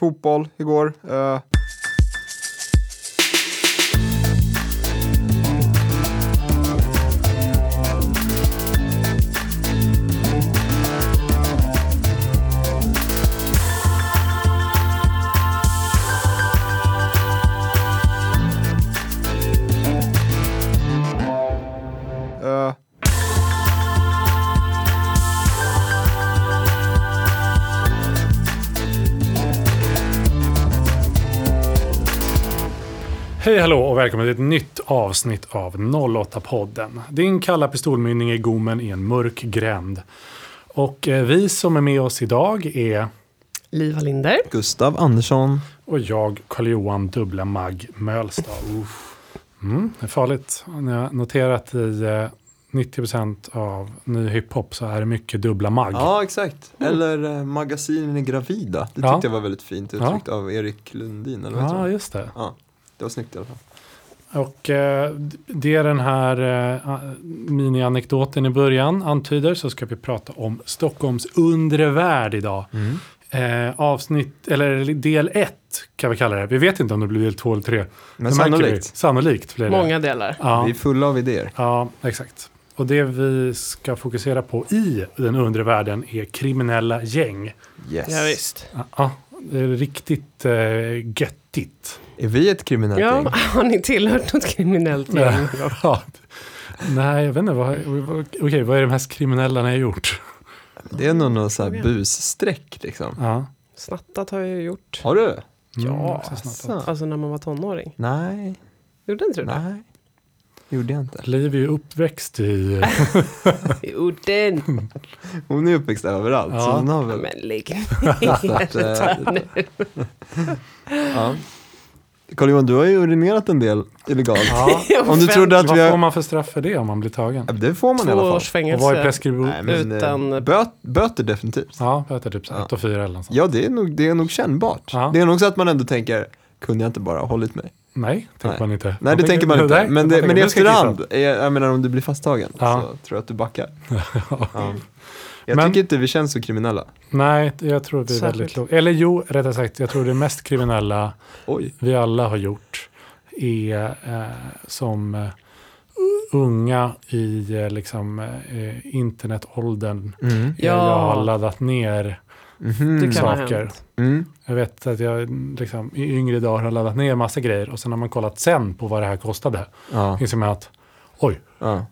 fotboll igår. Uh, Hej hallå och välkommen till ett nytt avsnitt av 08-podden. Din kalla pistolmynning i gommen i en mörk gränd. Och eh, vi som är med oss idag är, Liva Linder. Gustav Andersson. och jag, Karl-Johan Dubbla Magg Mölstad. Mm, det är farligt. Ni har noterat i eh, 90% av ny hiphop så är det mycket dubbla magg. Ja, exakt. Eller eh, Magasinen är gravida. Det Ja. tyckte jag var väldigt fint uttryckt av Erik Lundin. Eller vad Ja, just det. ja, det var snyggt i alla fall. Och eh, det är den här eh, mini-anekdoten i början antyder så ska vi prata om Stockholms undre värld idag. Eh, avsnitt, eller del ett kan vi kalla det. Vi vet inte om det blir del två eller tre. Men Det sannolikt. Sannolikt blir det. Många delar. Ja, Vi är fulla av idéer. ja, exakt. Och det vi ska fokusera på i den undre världen är kriminella gäng. Yes. Ja, visst. Ja, Ja, det är riktigt eh, göttigt. Är vi ett kriminellt Ja, gäng? har ni tillhört något kriminellt gäng? Ja. Nej, jag vet inte. Vad, vad, okej, vad är det mest kriminella ni har gjort? Det är nog någon sån här busstreck liksom. Ja. Snattat har jag gjort. Har du? Mm, Ja. Så. Alltså när man var tonåring. Nej, Gjorde inte du det? nej. Gjorde jag inte. Liv är ju uppväxt i... Jo, den. Hon är uppväxt överallt. Ja. Så hon har väl... Men lägg att, eh, ner. ja. Carl-Johan, du har ju urinerat en del illegalt. Ja. Om du trodde att Vad vi får har... man för straff för det om man blir tagen? Ja, Det får man i Två alla års fall. Och vad är fängelse. preskribo... Nej, men, Utan- eh, böt, böter definitivt. Ja, böter typ så här, Ja. ett och fyra eller något sånt. Ja, det är nog, det är nog kännbart. Ja. Det är nog så att man ändå tänker, kunde jag inte bara ha hållit mig? Nej, tänker Nej. man inte. Nej, det tänker man inte. Nej, men det, man men i tänker, nu ska jag efterhand, jag, jag menar om du blir fasttagen, Ja. så tror jag att du backar. Ja. Jag Men- tycker inte vi känns så kriminella. Nej, jag tror det är Särskilt. väldigt lågt. Eller jo, rättare sagt, jag tror det mest kriminella Oj. vi alla har gjort är eh, som eh, unga i eh, liksom, eh, internetåldern. Mm. Ja. Jag har laddat ner. Det kan ha saker. hänt. Mm. Jag vet att jag liksom, i yngre dagar har laddat ner massa grejer och sen har man kollat sen på vad det här kostade. Ja. Inser man att oj, Ja.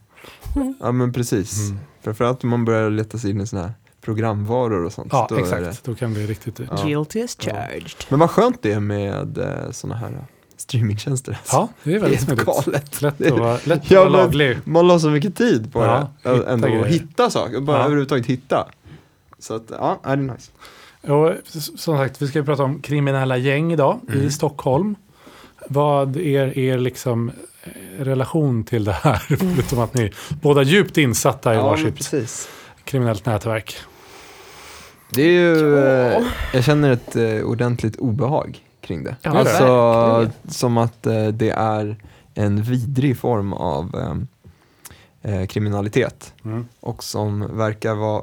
Ja, men precis. Mm. Framförallt om man börjar leta sig in i sådana här programvaror och sånt. ja då exakt, det- då kan det bli riktigt dyrt. Ja. Guilty as charged. Men vad skönt det är med eh, sådana här eh, streamingtjänster. alltså. Ja, det är väldigt smidigt. galet. Lätt att vara, lätt att Ja, laglig. Man la så mycket tid på Ja, det. hitta Ändå grejer. hitta saker, bara Ja. överhuvudtaget hitta. Så att, ja, det är nice. Och som sagt, vi ska prata om kriminella gäng idag Mm. i Stockholm. Vad är er liksom relation till det här? Förutom att ni båda är djupt insatta i Ja, varsitt precis. kriminellt nätverk. Det är ju, Ja. eh, jag känner ett eh, ordentligt obehag kring det. Ja, alltså, verkligen. som att eh, det är en vidrig form av eh, kriminalitet. Mm. Och som verkar vara,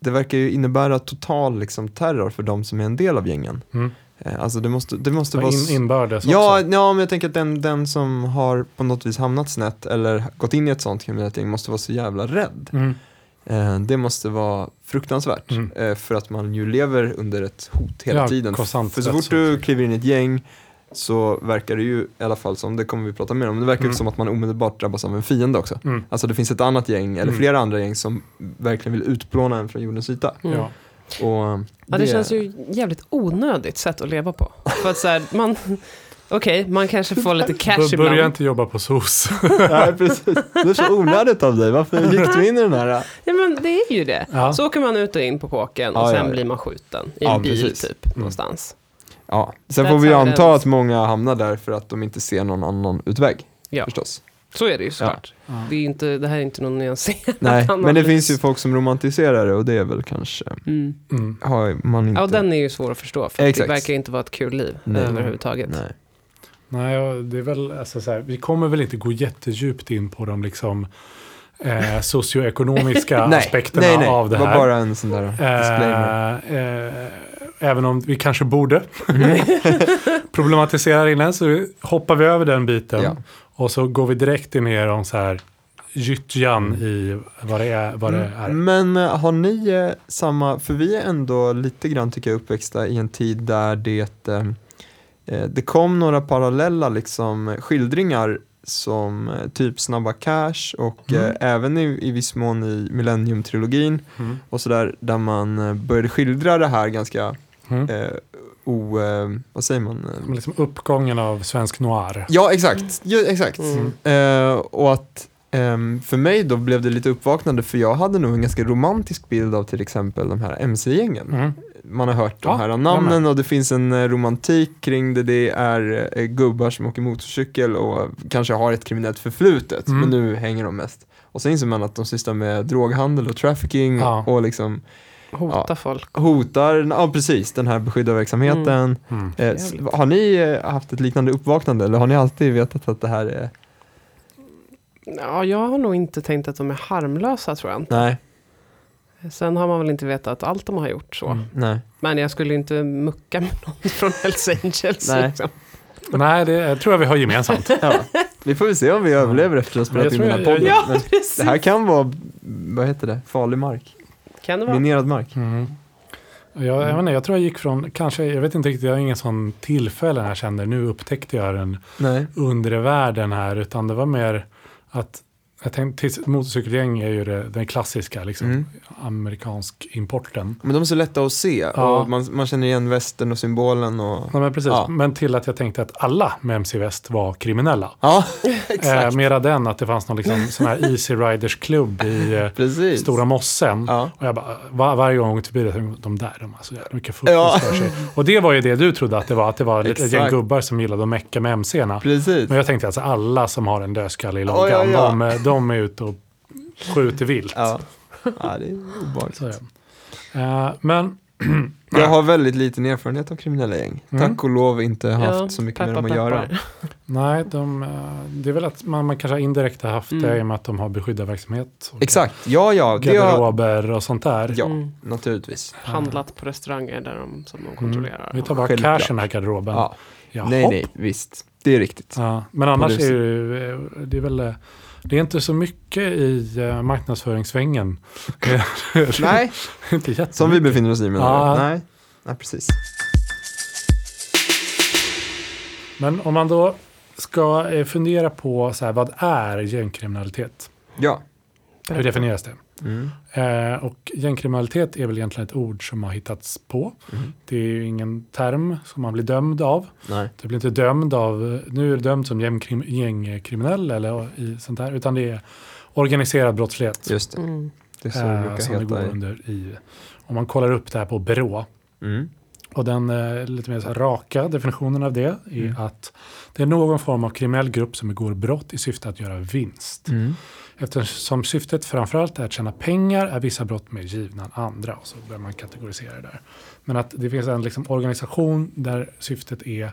det verkar ju innebära total liksom, terror för de som är en del av gängen. Mm. Eh, alltså det måste, det måste vara... In, inbördes Ja, också. ja, men jag tänker att den, den som har på något vis hamnat snett eller gått in i ett sånt kriminellt gäng måste vara så jävla rädd. Mm. Eh, det måste vara fruktansvärt. Mm. Eh, för att man ju lever under ett hot hela Ja, tiden. För så fort du kliver in i ett gäng så verkar det ju, i alla fall som, det kommer vi prata mer om, men det verkar Mm. som att man omedelbart drabbas av en fiende också. Mm. Alltså det finns ett annat gäng, eller Mm. flera andra gäng som verkligen vill utplåna en från jordens yta. Ja. Och Ja, det känns ju jävligt onödigt sätt att leva på. För att så här, man... Okej, man kanske får lite cash B- Börja ibland. inte jobba på SOS. Nej, precis. Det är så onödigt av dig, varför gick du in i den här? Ja, men det är ju det. Ja. Så åker man ut och in på kåken och Ja, sen ja, ja. blir man skjuten i Ja, en bil precis. typ, någonstans. Ja, sen That's får vi anta att många hamnar där för att de inte ser någon annan utväg. Ja. Förstås. Så är det ju såklart. Ja. Det, är inte, det här är inte någon nyanserad Nej, men det analys. finns ju folk som romantiserar det och det är väl kanske, Mm. Mm. har man inte. Ja, den är ju svår att förstå. För Exakt. det verkar inte vara ett kul liv Nej. överhuvudtaget. Nej. Nej, det är väl, alltså så här, vi kommer väl inte gå jättedjupt in på de liksom, eh, socioekonomiska nej, aspekterna nej, nej. av det var här. bara en sån där disclaimer. Eh, eh, även om vi kanske borde problematisera innan så hoppar vi över den biten. Ja. Och så går vi direkt ner om så här gyttjan i vad det är. Vad det är. Men eh, har ni eh, samma, för vi är ändå lite grann tycker jag uppväxta i en tid där det, eh, det kom några parallella liksom skildringar som typ Snabba Cash och Mm. eh, även i, i viss mån i Millennium-trilogin Mm. och sådär där man började skildra det här ganska Mm. O, eh, vad säger man? Men Liksom uppgången av svensk noir. Ja, exakt. Ja, exakt. Mm. Eh, och att ehm, för mig då blev det lite uppvaknande för jag hade nog en ganska romantisk bild av till exempel de här MC-gängen. Mm. Man har hört de Ja, här jag namnen och det finns en eh, romantik kring det. Det är gubbar som åker motorcykel och kanske har ett kriminellt förflutet, Mm. men nu hänger de mest. Och så inser man att de sysslar med droghandel och trafficking Ja. och liksom Hota Ja. folk. hotar, ja precis, den här beskyddade verksamheten. Mm. Eh, har ni eh, haft ett liknande uppvaknande eller har ni alltid vetat att det här är Ja, jag har nog inte tänkt att de är harmlösa tror jag inte. Nej, Sen har man väl inte vetat allt de har gjort så. Mm. nej. Men jag skulle inte mucka med någon från Hells Angels. Nej. Liksom. Nej, det tror jag vi har gemensamt. Ja. Vi får väl se om vi överlever efter att ha spelat in den här podden. Ja, det här kan vara, vad heter det, farlig mark. Kan det vara? Minerad mark. Mm. Jag, jag, vet inte, jag tror jag gick från, kanske, jag vet inte riktigt, jag har ingen sån tillfälle när jag kände nu upptäckte jag den Nej. undre världen här, utan det var mer att jag tänkte, motorcykelgäng är ju det, den klassiska, liksom, Mm. amerikansk importen. Men de är så lätta att se Ja. och man, man känner igen västen och symbolen och... Ja, men, precis. Ja. men till att jag tänkte att alla med MC Väst var kriminella. Ja, Eh, mera den att det fanns någon liksom, sån här Easy Riders klubb i eh. Stora Mossen. Ja. Och jag bara, var, varje gång jag åkte förbi det, tänkte de där, de har så jävla mycket fuffens för sig. Och det var ju det du trodde att det var, att det var ett gäng gubbar som gillade att mecka med. Precis. Men jag tänkte alltså alla som har en dödskalle i loggan. De, eh, de är ute och skjuter vilt. Ja. ja, det är obehagligt. Det. Eh, men, Jag har väldigt liten erfarenhet av kriminella gäng. Mm. Tack och lov inte haft Ja, så mycket med peppar, dem att göra. peppar. nej, de, eh, det är väl att man, man kanske indirekt har haft det Mm. i och med att de har beskyddad verksamhet. Och Exakt, ja ja. Det har, Garderober och sånt där. ja, Mm. naturligtvis. Handlat på restauranger där de, som de Mm. kontrollerar. Vi tar bara Självklart. cash i den här garderoben. Ja. Jaha. Nej, nej, visst. Det är riktigt. Ja, men annars är det, ju, eh, det är väl det är inte så mycket i uh, marknadsföringssvängen. Nej, inte som vi befinner oss i menar Ja. du? Nej. Nej, precis. Men om man då ska eh, fundera på så här, vad är gängkriminalitet? Ja. Hur definieras det? Mm. Eh, och gängkriminalitet är väl egentligen ett ord som har hittats på. Mm. Det är ju ingen term som man blir dömd av. Nej. Du blir inte dömd av, nu är du dömd som gängkrim, gängkriminell eller i sånt där, utan det är organiserad brottslighet. Just det. Mm. Det är så det eh, brukar som det går heta. under i, om man kollar upp det här på Brå. Mm. Och den eh, lite mer så här raka definitionen av det är Mm. att det är någon form av kriminell grupp som begår brott i syfte att göra vinst. Mm. Eftersom syftet framförallt är att tjäna pengar är vissa brott mer givna än andra. Och så börjar man kategorisera det där. Men att det finns en liksom organisation där syftet är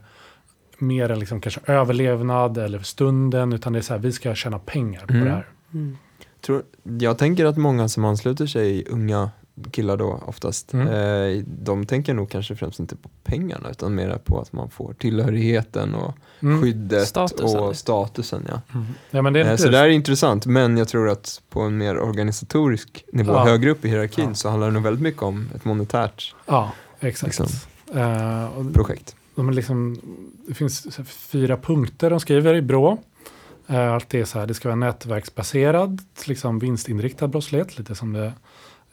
mer än liksom kanske överlevnad eller stunden. Utan det är så här, vi ska tjäna pengar på Mm. det här. Mm. Tror, jag tänker att många som ansluter sig, unga killar då oftast, Mm. eh, de tänker nog kanske främst inte på pengarna utan mer på att man får tillhörigheten och Mm. skyddet Statusen. och statusen. Ja. Mm. Ja, men det är Eh, så det är intressant, men jag tror att på en mer organisatorisk nivå, Ja. högre upp i hierarkin, Ja. så handlar det nog väldigt mycket om ett monetärt Ja, exakt. Liksom. Och projekt. de liksom, det finns fyra punkter de skriver i Brå. Allt det är så här, det ska vara nätverksbaserad, liksom vinstinriktad brottslighet, lite som det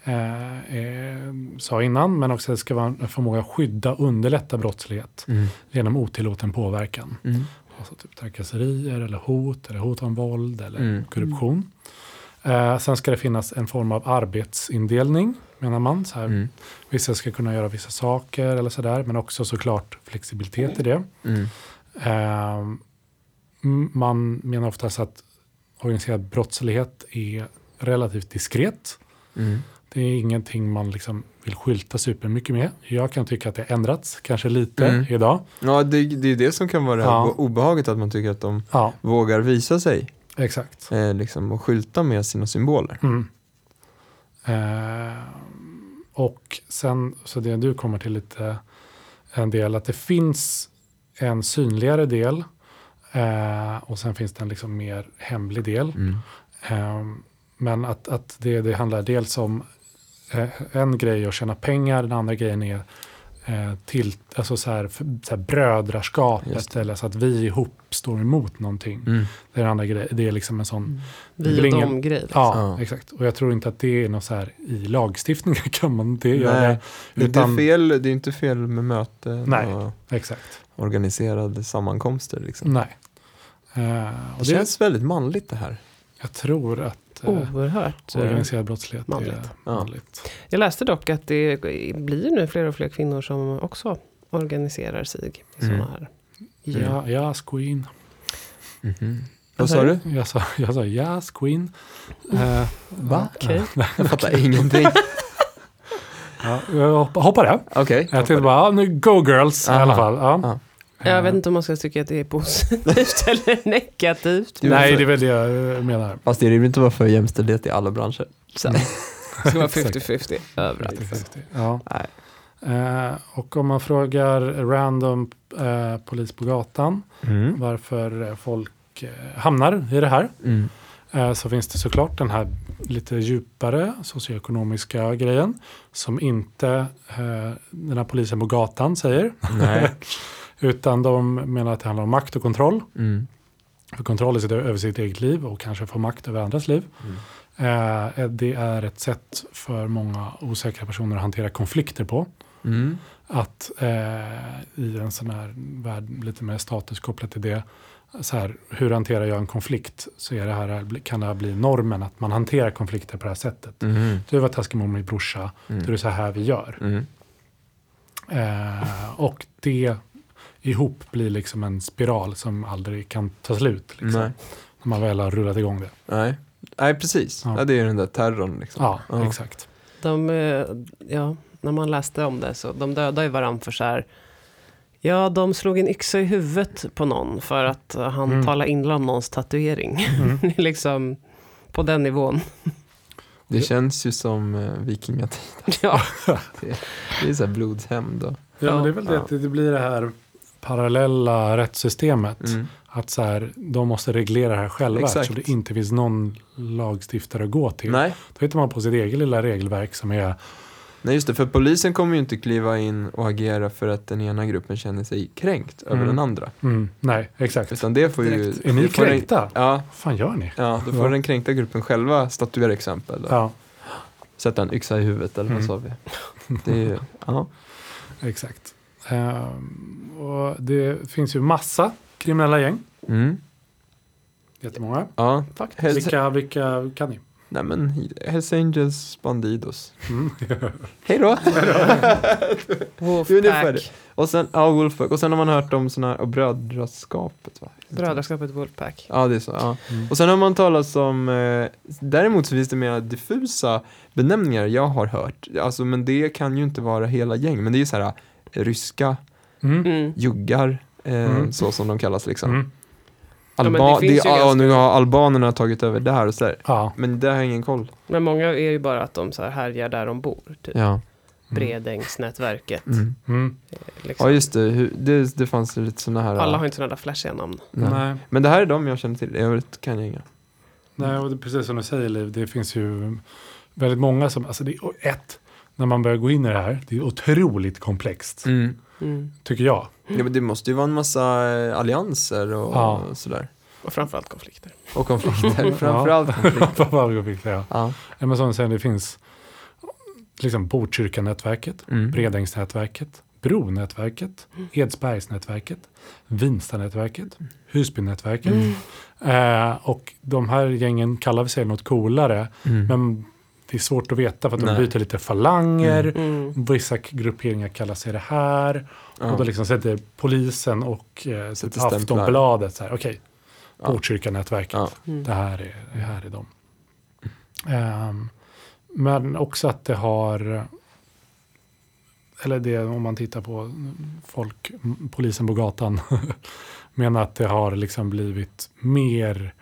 eh, eh, sa innan, men också det ska vara en förmåga att skydda och underlätta brottslighet Mm. genom otillåten påverkan. Mm. Alltså typ trakasserier eller hot, eller hot om våld eller Mm. korruption. Eh, sen ska det finnas en form av arbetsindelning, menar man. Så här, Mm. Vissa ska kunna göra vissa saker eller sådär, men också såklart flexibilitet i det. Mm. M- man menar oftast att organiserad brottslighet är relativt diskret. Mm. Det är ingenting man liksom vill skylta supermycket med. Jag kan tycka att det har ändrats, kanske lite Mm. idag. Ja, det, det är det som kan vara Ja. obehaget, att man tycker att de Ja, vågar visa sig exakt. eh, liksom, och skylta med sina symboler. Mm. Ehm, och sen, så det du kommer till lite en del att det finns en synligare del eh, och sen finns det en liksom mer hemlig del. Mm. Eh, men att, att det, det handlar dels om eh, en grej att tjäna pengar, den andra grejen är eh, till, alltså så här, så här brödraskapet eller så att vi ihop står emot någonting. Mm. Det är andra grejen, det är liksom en sån Det Vi och ingen- dem-grej. Liksom. Ja, Ja. exakt. Och jag tror inte att det är något så här i lagstiftningen kan man inte göra Nej, det. det, är Utan, inte fel, det är inte fel med möten Nej. och Exakt. organiserade sammankomster. Liksom. Nej. Eh, Det och det, känns väldigt manligt det här. jag tror att eh, Oerhört. eh, organiserad brottslighet manligt. är manligt. Jag läste dock att det blir nu fler och fler kvinnor som också organiserar sig i Mm. sådana här. Ja, yes queen. Mhm. Vad Vad sa du? Jag sa, jag sa yes queen. Eh, Va? Okej. Jag fattar ingenting. ja, jag hopp- hoppade. Okej. Jag tänkte bara, ja, nu go girls i Aha. alla fall. Ja. Ja. Jag vet inte om man ska tycka att det är positivt eller negativt. Nej, det är väl det jag eh, menar. Fast det är rimligt att vara för jämställdhet i alla branscher. Så. Det ska vara 50-50 överallt. Ja. Nej. Eh, och om man frågar random eh, polis på gatan Mm. varför folk eh, hamnar i det här Mm. eh, så finns det såklart den här lite djupare socioekonomiska grejen som inte eh, den här polisen på gatan säger. Utan de menar att det handlar om makt och kontroll. Mm. För kontroll sitt- över sitt eget liv och kanske få makt över andras liv. Mm. Eh, det är ett sätt för många osäkra personer att hantera konflikter på. Mm. Att eh, i en sån här värld, lite mer status kopplat till det, så här, hur hanterar jag en konflikt? Så är det här, kan det här bli normen att man hanterar konflikter på det här sättet. Mm. Du var taskig mot min brorsa, är Mm. det så här vi gör. Mm. Eh, och det ihop blir liksom en spiral som aldrig kan ta slut. Liksom, Nej. När man väl har rullat igång det. Nej. Nej, precis. Ja. Ja. det är ju den där terrorn. Liksom. Ja, Ja. exakt. De, eh, ja, när man läste om det så de dödade ju varandra för så här. Ja, de slog en yxa i huvudet på någon för att han Mm. talade illa om någons tatuering. Mm. liksom på den nivån. Det känns ju som eh, vikingatid. ja. Det är så här blodshämnd. Ja, men det är väl det att det blir det här parallella rättssystemet. mm. Att så här, de måste reglera det här själva Exakt. eftersom det inte finns någon lagstiftare att gå till. Nej. Då hittar man på sitt eget lilla regelverk som är Nej, just det. För polisen kommer ju inte kliva in och agera för att den ena gruppen känner sig kränkt över Mm. den andra. Mm, nej, exakt. Utan det får ju... Är ni får den- kränkta? Ja, Vad fan gör ni? ja, då får Ja. den kränkta gruppen själva statuera exempel. Ja, Sätta en yxa i huvudet eller vad Mm. sa vi? Det är ju, ja. exakt. Ehm, och det finns ju massa kriminella gäng. Mm. Jättemånga. ja. Faktiskt. Hells, Vilka, vilka kan ni? nej men, Hells Angels Bandidos. Mm. Hej då! Wolfpack. Och sen, ja, Wolfpack. Och sen har man hört om sådana här, och brödraskapet va? Brödraskapet Wolfpack. Ja, det är så. Ja. Mm. Och sen har man talat om, eh, däremot så finns det mer diffusa benämningar jag har hört. Alltså, men det kan ju inte vara hela gäng, men det är ju så här ryska Mm. Mm. juggar, eh, Mm. så som de kallas liksom. Mm. Ja, det Alba- finns det, ja, ganska- nu har albanerna tagit över där och så där. Ja. Men det har jag ingen koll. Men många är ju bara att de så här härjar där de bor. Typ. Ja, Bredängsnätverket. mm. Mm. Liksom. ja just det. Det. Det fanns ju lite sådana här. Alla har inte sådana där flashiga namn. nej. Nej. Men det här är de jag känner till. I övrigt kan jag inga. Nej, och det är precis som du säger Liv, det finns ju väldigt många som, alltså det ett, när man börjar gå in i det här, det är otroligt komplext, Mm. Mm. tycker jag. Ja, men det måste ju vara en massa eh, allianser och Ja. sådär. Och framförallt konflikter. Och konflikter, framförallt konflikter. ja. Ja. Ja, men som du säger, det finns liksom Botkyrkanätverket, Mm. Bredängsnätverket, Bronätverket, Edsbergsnätverket, Vinstanätverket, Husbynätverket. Mm. Eh, och de här gängen kallar sig något coolare, Mm. men det är svårt att veta för att de Nej. byter lite falanger. Mm. Vissa k- grupperingar kallar sig det här. Ja. Och då liksom sätter polisen och eh, Sätter. Aftonbladet så här, okej, Ja. Botkyrkanätverket, Ja. Mm. det, här är, det här är de. Ehm, men också att det har, eller det om man tittar på folk, polisen på gatan, menar att det har liksom blivit mer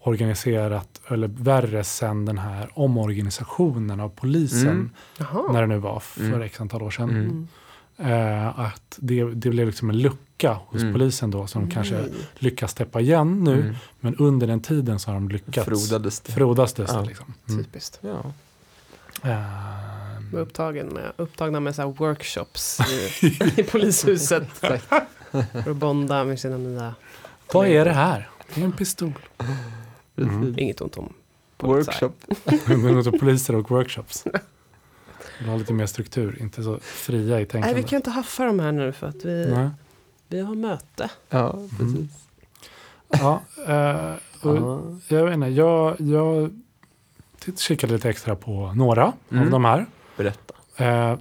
organiserat eller värre sen den här omorganisationen av polisen Mm. När det nu var för Mm. x antal år sedan. Mm. Eh, att det, det blev liksom en lucka hos Mm. polisen då som de kanske Nej. lyckas täppa igen nu. Mm. Men under den tiden så har de lyckats. Frodades det. Frodas det. Ja. Liksom. Mm. Typiskt. Ja. Eh, upptagen med, upptagna med så här workshops i, i polishuset. För att bonda med sina nya... vad är det här? Det är en pistol. Mm. Inget ont om. Workshop. Av poliser och workshops. De har lite mer struktur, inte så fria i Nej, tänkandet. vi kan inte haffa de här nu för att vi, Nej. vi har möte. Ja, Mm. precis. Ja, eh, och Ja. jag vet inte, jag, jag titt- kikade lite extra på några av Mm. de här. Berätta. Eh,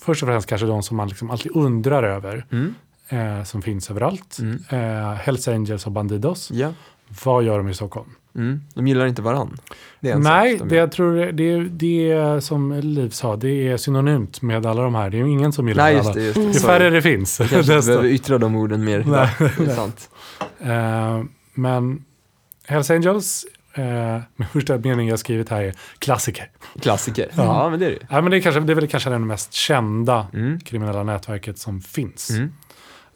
först och främst kanske de som man liksom alltid undrar över, Mm. eh, som finns överallt. Mm. Eh, Hells Angels och Bandidos. Ja. Vad gör de i Stockholm? Mm. De gillar inte varann. Nej, det jag tror det, det, det är som Liv sa, det är synonymt med alla de här. Det är ju ingen som gillar Nej, alla. det. Just det. Mm. Ju färre det finns, Jag kanske inte behöver yttra de orden mer. Nej. Det är sant. Eh, men Hells Angels, eh, med första meningen jag skrivit här är klassiker. Klassiker. Ja. Ja, men det är det ju. Ja, men det, är kanske, det är väl kanske det mest kända Mm. kriminella nätverket som finns. Mm.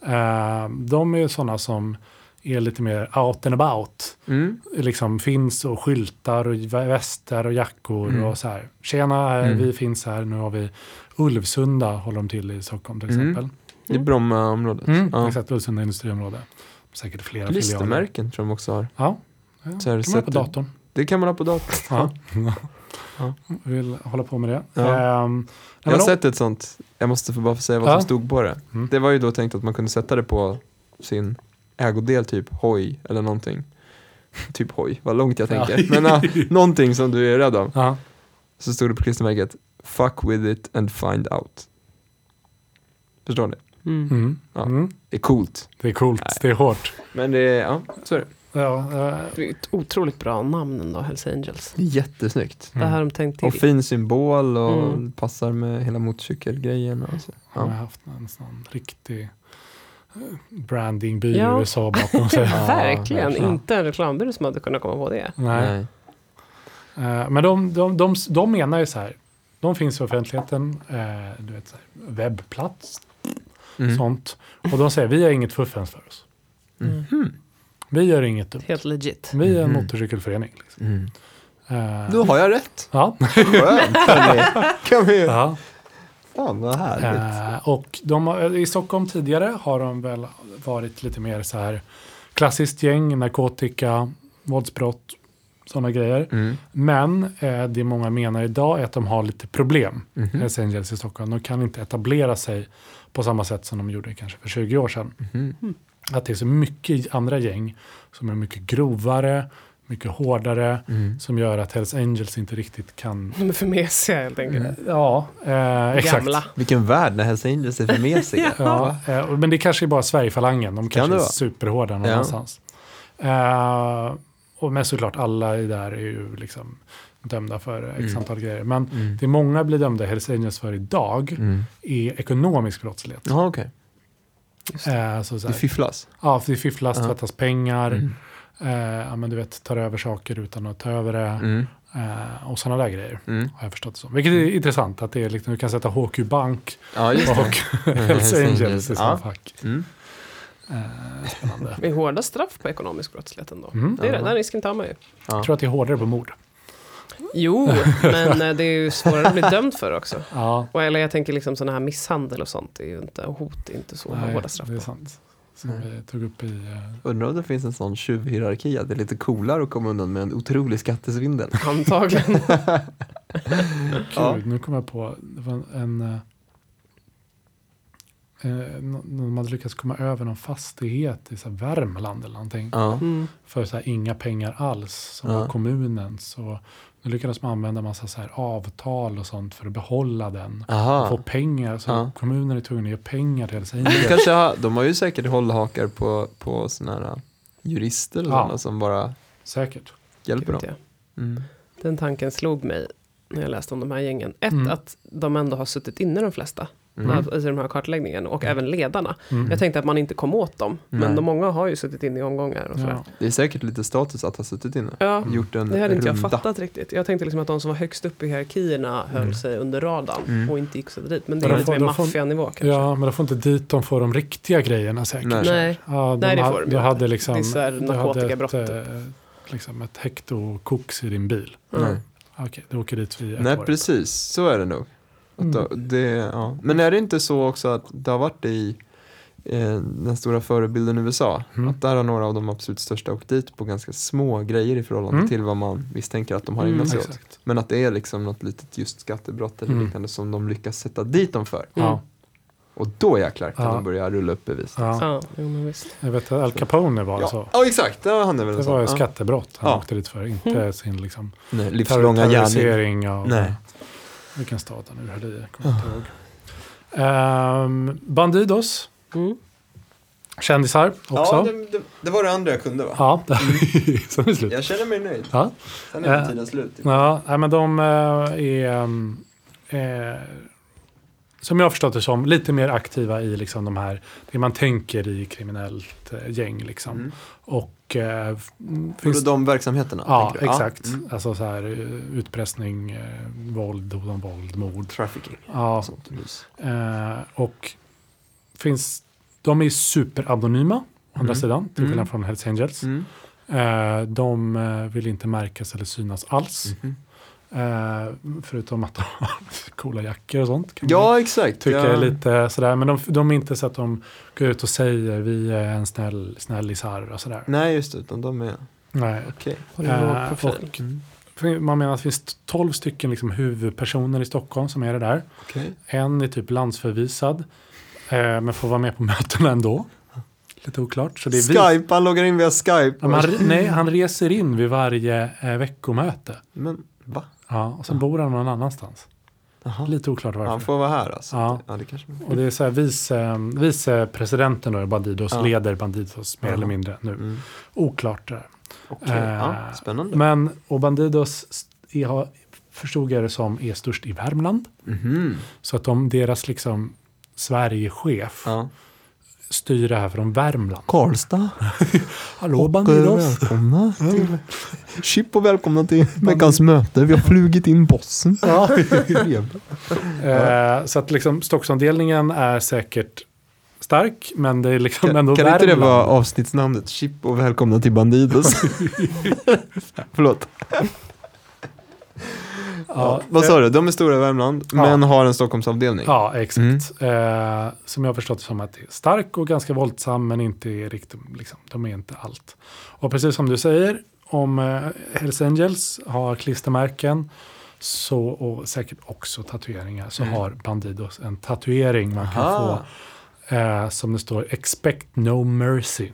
Eh, de är sådana som är lite mer out and about. Mm. Liksom finns och skyltar och västar och jackor Mm. och så här. Tjena, eh, Mm. vi finns här. Nu har vi Ulvsunda håller de till i Stockholm till Mm. exempel. Är Brommaområdet. Mm. Ja. Exakt, Ulvsunda industriområde. Säkert flera filialer. Klistermärken tror de också har. Ja, ja. Så kan man ha på datorn. Det kan man ha på datorn. Ja. Ja. Vill hålla på med det. Ja. Nej, Jag har sett ett sånt, jag måste bara få säga vad Ja. som stod på det. Mm. Det var ju då tänkt att man kunde sätta det på sin ägodel, typ hoj eller någonting. typ hoj, vad långt jag Ja. tänker. Men ja, någonting som du är rädd om. Ja. Så stod det på klistermärket, fuck with it and find out. Förstår ni? Mm. Mm. Ja. Mm. Det är coolt. Det är coolt, Nej. det är hårt. Men det är, ja, så är det. Ja, eh, Det är ett otroligt bra namn ändå, Hells Angels. Det är jättesnyggt. mm. Det här de tänkt Och till. fin symbol och Mm. passar med hela motorcykelgrejen. Och så. Han har Ja. haft en sån riktig brandingbyrå Ja. i USA bakom sig. Ja, verkligen, verkligen. inte en reklambyrå som hade kunnat komma på det. Nej. Eh, Men de, de, de, de menar ju så här, de finns i offentligheten, eh, du vet, så här, webbplats, Mm. sånt. Och de säger, vi har inget fuffens för oss. Mhm. Vi gör inget dumt. Helt legit. Vi är en Mhm. motorcykelförening. Liksom. Mm. Eh, Då har jag rätt. ja. Skönt. hörni. kan vi... ja. Fan vad härligt. Eh, och de, har- i Stockholm tidigare har de väl varit lite mer så här klassiskt gäng, narkotika, våldsbrott, sådana grejer. Mm. Men eh, det många menar idag är att de har lite problem, Mhm. Hells Angels i Stockholm. De kan inte etablera sig på samma sätt som de gjorde kanske för 20 år sedan. Mhm. Att det är så mycket andra gäng som är mycket grovare, mycket hårdare, Mm. som gör att Hells Angels inte riktigt kan... De är för mesiga helt enkelt. Ja, eh, exakt. Gamla. Vilken värld när Hells Angels är för mesiga. Ja, eh, men det kanske är bara Sverigefalangen. De kanske det är superhårda någon Ja. annanstans. Eh, och men såklart, alla i där är ju liksom dömda för x Mm. antal grejer. Men Mm. det många blir dömda Hells Angels för idag Mm. är ekonomisk brottslighet. Jaha, okej. Eh, så så Det fifflas. ja, för det fifflas, Ja. tvättas pengar, Mm. Eh, ja, men du vet, tar över saker utan att ta över det. Mm. Eh, och sådana där grejer. Mm. Har jag förstått det som. Vilket är intressant, att det är liksom, du kan sätta HQ Bank Ja, och Hells Angels i samma fack. Mm. Eh, spännande. Det är hårda straff på ekonomisk brottslighet ändå. Mm. Det är den risken tar man ju. Ja. Jag tror att det är hårdare på mord. Jo, men det är ju svårare att bli dömd för också. Ja, Och, eller jag tänker liksom sådana här misshandel och sånt är ju inte, och hot är inte så nej, hårda straff det är på. Som Nej. vi tog upp i... eh, Undrar om det finns en sån tjuvhierarki att det är lite coolare att komma undan med en otrolig skattesvindel. Antagligen. Gud, Ja. nu kom jag på, det var en... eh, Eh, de hade lyckats komma över någon fastighet i så här Värmland eller någonting. Ja. Mm. För så här inga pengar alls, som Ja. var kommunens. Så nu lyckades man använda massa så här avtal och sånt för att behålla den. Och få Aha. pengar, så Ja. kommunen är tvungen att ge pengar till Hells Angels. kanske har, de har ju säkert hållhakar på, på såna här jurister och Ja. sådana som bara Säkert. hjälper Gud, dem. ja. Mm. Den tanken slog mig när jag läste om de här gängen. Ett, Mm. att de ändå har suttit inne de flesta. Mm. alltså i de här kartläggningen och även ledarna. Mm. Jag tänkte att man inte kom åt dem, men de många har ju suttit inne i omgångar och sådär. Ja. Det är säkert lite status att ha suttit inne. Ja. Gjort en Det hade inte jag fattat riktigt. Jag tänkte liksom att de som var högst upp i hierarkierna höll Mm. sig under radarn Mm. och inte gick så dit. Men det Men är lite får- mer maffianivå kanske. ja, men de får inte dit de får de riktiga grejerna säkert. Nej. Nej, Ja, de Nej, det får de du hade inte. liksom, Vissa du hade ett, eh, liksom ett hekto koks i din bil. Nej. Okej, du åker dit ett Nej, år. precis. Så är det nog. Att Mm. det, ja. Men är det inte så också att det har varit det i eh, den stora förebilden i USA? Mm. Att där har några av de absolut största åkt dit på ganska små grejer i förhållande Mm. till vad man misstänker att de har Mm, ägnat sig åt. Exakt. Men att det är liksom något litet just skattebrott eller Mm. liknande som de lyckas sätta dit dem för. Ja, Och då jäklar kan Ja. de börja rulla upp bevis. ja. ja. Jag vet att Al Capone var Ja, så. ja exakt, det var han är väl Det var ja. skattebrott han Ja. åkte dit för. Inte sin liksom, Nej, livslånga gärning. av Nej. Vilken stad han nu höll i. jag kommer inte ihåg. Ehm, Bandidos, Mm. kändisar också. Ja, det, det, det var det andra jag kunde va? Ja, sen är slut. Jag känner mig nöjd. Ja. Sen är Eh, tiden slut. Ja, men de eh, är, um, som jag har förstått det som, lite mer aktiva i liksom de här, det man tänker i kriminellt eh, gäng liksom. Mm. Och eh, finns, de verksamheterna? ja, exakt. Mm. Alltså så här eh, utpressning, eh, våld, hot om våld, mord. Trafficking. Ja, Sånt. Eh, och finns, de är superanonyma, å andra Mm. sidan, till skillnad Mm. från Hells Angels. Mm. Eh, de eh, vill inte märkas eller synas alls. Eh, förutom att de har coola jackor och sånt. Kan man Ja, exakt. tycka ja. lite sådär. Men de, de är inte så att de går ut och säger vi är en snäll, snällisar och sådär. Nej, just det. Utan de är... Nej. Okej. Låg Eh, och Mm. man menar att det finns 12 stycken liksom huvudpersoner i Stockholm som är det där. Okej. En är typ landsförvisad. Eh, men får vara med på mötena ändå. Lite oklart. Så det är vi. Skype, han loggar in via Skype. Ja, han, nej, han reser in vid varje eh, veckomöte. Men va? Ja, och sen bor han någon annanstans. Jaha. Lite oklart varför. Han får vara här alltså? Ja. ja det kanske... Och det är så här vice, vicepresidenten då, i Bandidos, Ja. leder Bandidos mer Ja. eller mindre nu. Mm. Oklart det där. Okej, Eh, ja, spännande. Men, och Bandidos är, har- förstod jag det som, är störst i Värmland. Mhm. Så att de, deras liksom Sverigechef Ja. Styr det här från Värmland. Karlstad. Hallå Bandidos! välkomna till... Chip och välkomna till veckans möte. Vi har flugit in bossen. Ja. Eh, så att liksom Stockholmsavdelningen är säkert stark, men det är liksom Kan, ändå kan inte det Värmland. vara avsnittsnamnet? Chip och välkomna till Bandidos. Förlåt. Ja, vad sa du? De är stora i Värmland, Ja. men har en Stockholmsavdelning. Ja, exakt. Mm. Eh, som jag har förstått som att det är stark och ganska våldsam, men inte riktigt, liksom, de är inte allt. Och precis som du säger, om eh, Hells Angels har klistermärken så, och säkert också tatueringar, så Mm. har Bandidos en tatuering man kan Aha. få. Eh, som det står Expect No Mercy.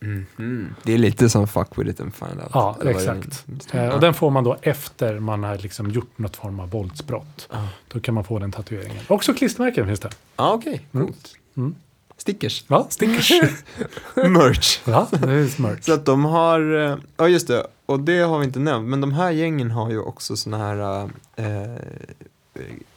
Mhm. Det är lite som fuck with it and find out. Ja, Eller exakt. Ja. Eh, och den får man då efter man har liksom gjort något form av våldsbrott. Ja. Då kan man få den tatueringen. Också klistermärken finns det. Ja, okej. Mm. Coolt. Mm. Stickers. Ja, stickers. Merch. ja, det är smart. Så att de har, eh, ja just det, och det har vi inte nämnt, men de här gängen har ju också såna här eh,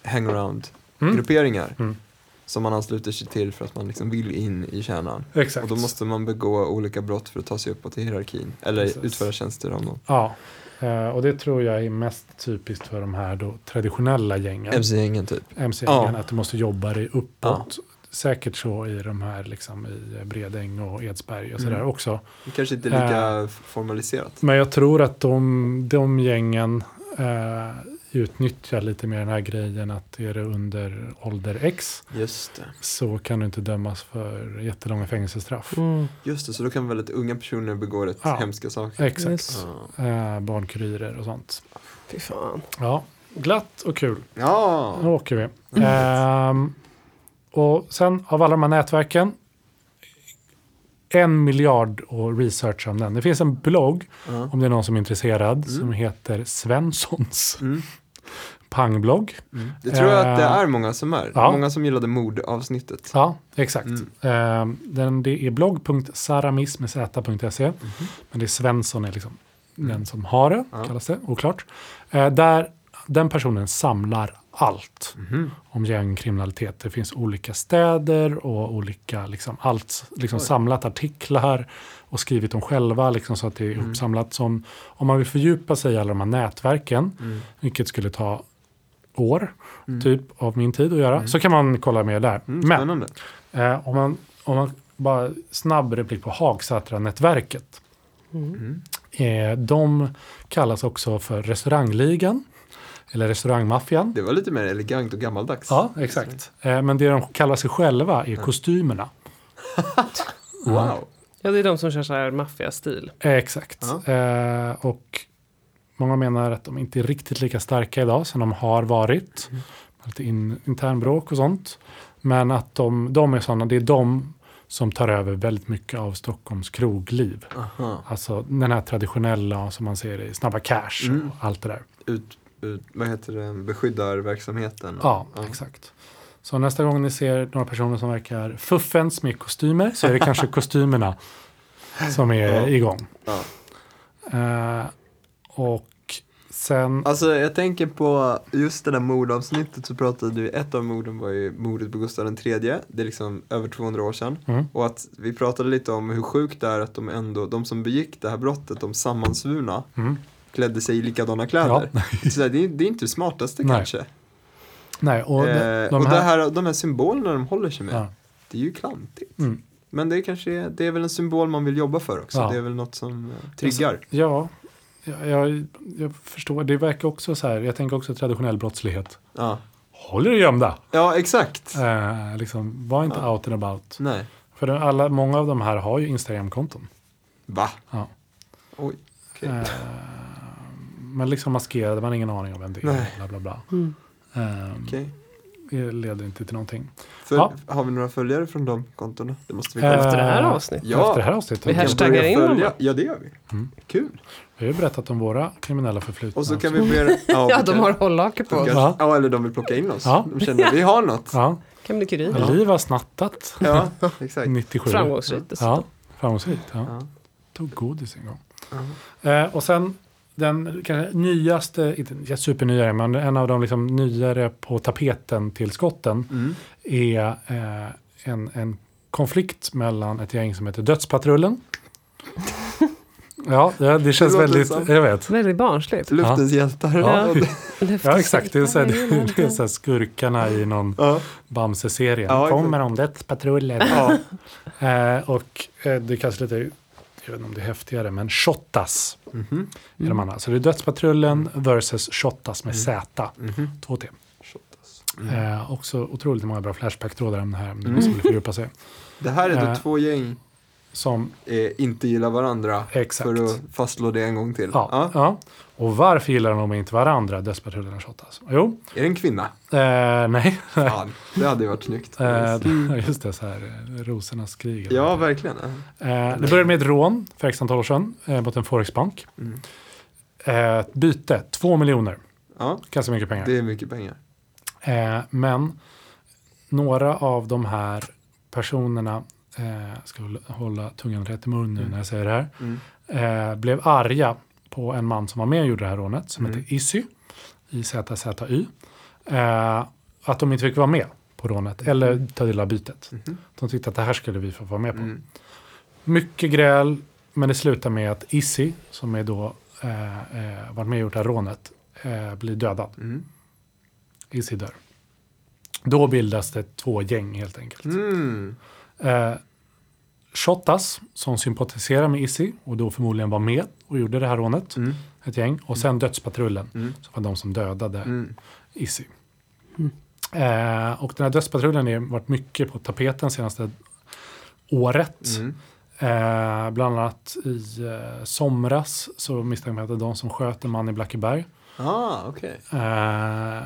hangaround-grupperingar. Mm. Som man ansluter sig till för att man liksom vill in i kärnan. Exakt. Och då måste man begå olika brott för att ta sig uppåt i hierarkin. Eller Precis. utföra tjänster av någon. Ja, eh, och det tror jag är mest typiskt för de här då traditionella gängen. MC-gängen typ. MC-gängen, Ja. att du måste jobba dig uppåt. Säkert så i de här liksom i Bredäng och Edsberg och sådär Mm. också. Det kanske inte är lika formaliserat. Men jag tror att de, de gängen eh, utnyttjar lite mer den här grejen att är det under ålder X Just det. så kan du inte dömas för jättelånga fängelsestraff. Mm. Just det, så då kan väldigt unga personer begå rätt Ja. hemska saker. Exakt. Yes. Ja. Eh, barnkurirer och sånt. Fy fan. Ja, glatt och kul. Ja. Nu åker vi. Ehm, och sen av alla de här nätverken, en miljard och research om den. Det finns en blogg, Ja. om det är någon som är intresserad, som heter Svenssons Mm. Pangblogg. Mm. Det tror jag att det Eh, är många som är. ja. Många som gillade mordavsnittet. Ja, exakt. Mm. Ehm, den, det är blogg.saramis.se, Mhm. men det är Svensson är liksom den som har det, Ja. kallas det, oklart. Eh, där den personen samlar allt Mhm. om gängkriminalitet. Det finns olika städer och olika, liksom, allt liksom Oj. samlat artiklar och skrivit dem själva liksom, så att det är Mm. uppsamlat. Som, om man vill fördjupa sig i alla de här nätverken, Mm. vilket skulle ta år, Mm. typ av min tid att göra, Mm. så kan man kolla mer där. Mm, Men eh, om, man, om man bara snabb replik på Hagsätra-nätverket. Mm. Eh, de kallas också för restaurangligan, eller restaurangmaffian. Det var lite mer elegant och gammaldags. Ja, exakt. Eh, men det de kallar sig själva är kostymerna. Wow. Ja, det är de som kör så här maffiastil. Eh, exakt. Eh, och många menar att de inte är riktigt lika starka idag som de har varit. Lite in, internbråk och sånt. Men att de, de är sådana, det är de som tar över väldigt mycket av Stockholms krogliv. Aha. Alltså den här traditionella som man ser i Snabba Cash Mm. och allt det där. Ut, ut, vad heter det, beskyddarverksamheten. Ja, exakt. Så nästa gång ni ser några personer som verkar fuffens med kostymer så är det kanske kostymerna som är Ja. igång. Ja. Eh, och sen, Alltså jag tänker på just det där mordavsnittet så pratade du, ett av morden var ju mordet på Gustav III. Det är liksom över 200 år sedan. mm, Och att vi pratade lite om hur sjukt det är att de ändå, de som begick det här brottet, de sammansvurna, mm, klädde sig i likadana kläder. Så det, är, det är inte det smartaste Nej. kanske. nej, och eh, de, de och här, här, de här symbolerna de håller sig med, ja, det är ju klantigt. mm, Men det är kanske, det är väl en symbol man vill jobba för också. Ja. Det är väl något som eh, triggar. ja, jag, jag, jag förstår, det verkar också så här, jag tänker också traditionell brottslighet. Ja, Håll er gömda! ja exakt. Eh, liksom, var inte Ja. out and about. Nej. För alla, många av de här har ju Instagram-konton. Va? Ja. Oj. okej. Eh, men liksom maskerade, man har ingen aning om vem det är. Nej. Bla, bla, bla. Mm. Eh, Okej. Det leder inte till någonting. För, Ja. Har vi några följare från de kontona? Det måste vi Eh, kolla. Efter det här avsnittet. Ja. Efter det här avsnittet. Vi hashtaggar in dem? Ja, det gör vi. Mm. Kul. Vi har ju berättat om våra kriminella förflutna. Och så kan också. vi börja... Ja, Ja, de har hållhake på oss. Ja. ja. eller de vill plocka in oss. Ja. De känner vi har något. Ja, Kan bli kurirer. Liv har snattat. Ja, exakt. 97. Framgångsrikt dessutom. Ja, framgångsrikt. Ja. Ja. Tog godis en gång. Ja. Eh, och sen den kanske nyaste, inte supernyare, men en av de liksom nyare på tapeten till skotten Mm. är eh, en, en konflikt mellan ett gäng som heter Dödspatrullen. Ja, det, det känns låter väldigt, som- jag vet. Väldigt barnsligt. Luftens hjältar. Ja. Ja. Ja, exakt. Det är, så här, det är så här skurkarna i någon Ja. Bamse-serie. Ja. Kommer de Dödspatrullen? Ja. Eh, och eh, det är kanske lite, jag vet inte om det är häftigare, men Shottaz Mhm. är de andra. Så det är Dödspatrullen versus Shottaz med Z, Mhm. 2T. Shotas. Mm. Eh, också otroligt många bra Flashback-trådar om det här, om det som vill fördjupa sig. Det här är då Eh. två gäng Som, eh, inte gillar varandra. exakt. För att fastslå det en gång till. Ja, ja. Och varför gillar de inte varandra, Dödspatrullen och Shottaz? Jo, Är det en kvinna? eh, nej. Fan, det hade ju varit snyggt. Eh, just det, så här, eh, rosornas krig. ja, det verkligen. Eh, det började med ett rån för x antal år sedan eh, mot en Forexbank. Mm. Eh, ett byte, två miljoner. Ja, Ganska mycket pengar. det är mycket pengar. Men några av de här personerna, eh, ska hålla- tungan rätt i mun nu Mm. när jag säger det här, Mm. eh, blev arga på en man som var med och gjorde det här rånet, som Mm. heter Issy, IZZY. Eh, att de inte fick vara med på rånet eller ta del av bytet. Mhm. De tyckte att det här skulle vi få vara med på. Mm. Mycket gräl, men det slutar med att Issy, som är då eh, eh, varit med och gjort det här rånet, eh, blir dödad. Mm. Issy dör. Då bildas det två gäng helt enkelt. Mm. Eh, Shottaz, som sympatiserar med Issy och då förmodligen var med och gjorde det här rånet, Mm. ett gäng. Och sen Dödspatrullen, Mm. som var de som dödade Mm. Issy. Eh, och den här Dödspatrullen har varit mycket på tapeten senaste året. Mm. Eh, bland annat i eh, somras så misstänker man att det är de som sköt en man i Blackeberg. Ah, okej. Eh,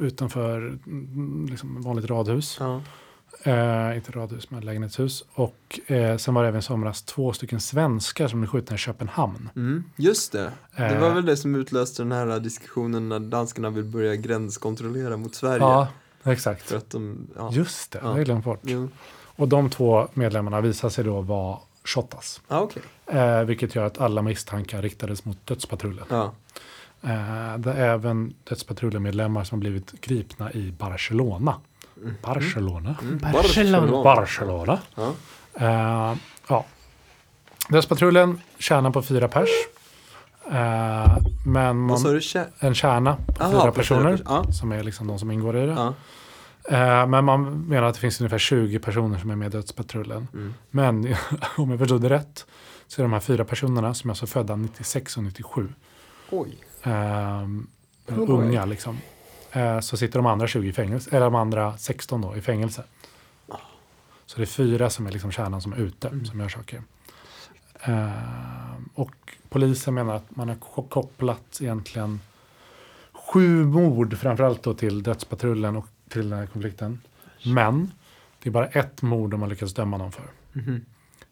utanför mm, liksom vanligt radhus. Ja. Eh, inte radhus, men lägenhetshus. Och eh, sen var det även i somras två stycken svenskar som blev skjutna i Köpenhamn. Mm. Just det. Det Eh, var väl det som utlöste den här diskussionen när danskarna vill börja gränskontrollera mot Sverige. Ja, exakt. För att de, ja. Just det, Ja. det har jag glömt bort. Jo. Och de två medlemmarna visade sig då vara Shottaz. Ah, okej. Eh, vilket gör att alla misstankar riktades mot Dödspatrullen. Ja. Eh, det är även dödspatrullemedlemmar som blivit gripna i Barcelona. Barcelona? Mm. Barcelona. Barcelona. Ja. Eh, ja. Dödspatrullen tjänar på fyra pers. Eh, men man, en kärna på Aha, fyra på fyra personer. pers- ja. Som är liksom de som ingår i det. Ja. Eh, men man menar att det finns ungefär 20 personer som är med i dödspatrullen. Mm. Men om jag förstod det rätt så är de här fyra personerna som är alltså födda 96 och 97. Oj. ehm, unga liksom. Eh, så sitter de andra 20 i fängelse, eller de andra 16 då i fängelse. Så det är fyra som är liksom kärnan som är ute, Mm. som gör saker. Ehm, och polisen menar att man har ko- kopplat egentligen sju mord, framförallt då till dödspatrullen och till den här konflikten. Men det är bara ett mord de har lyckats döma någon för. Mhm.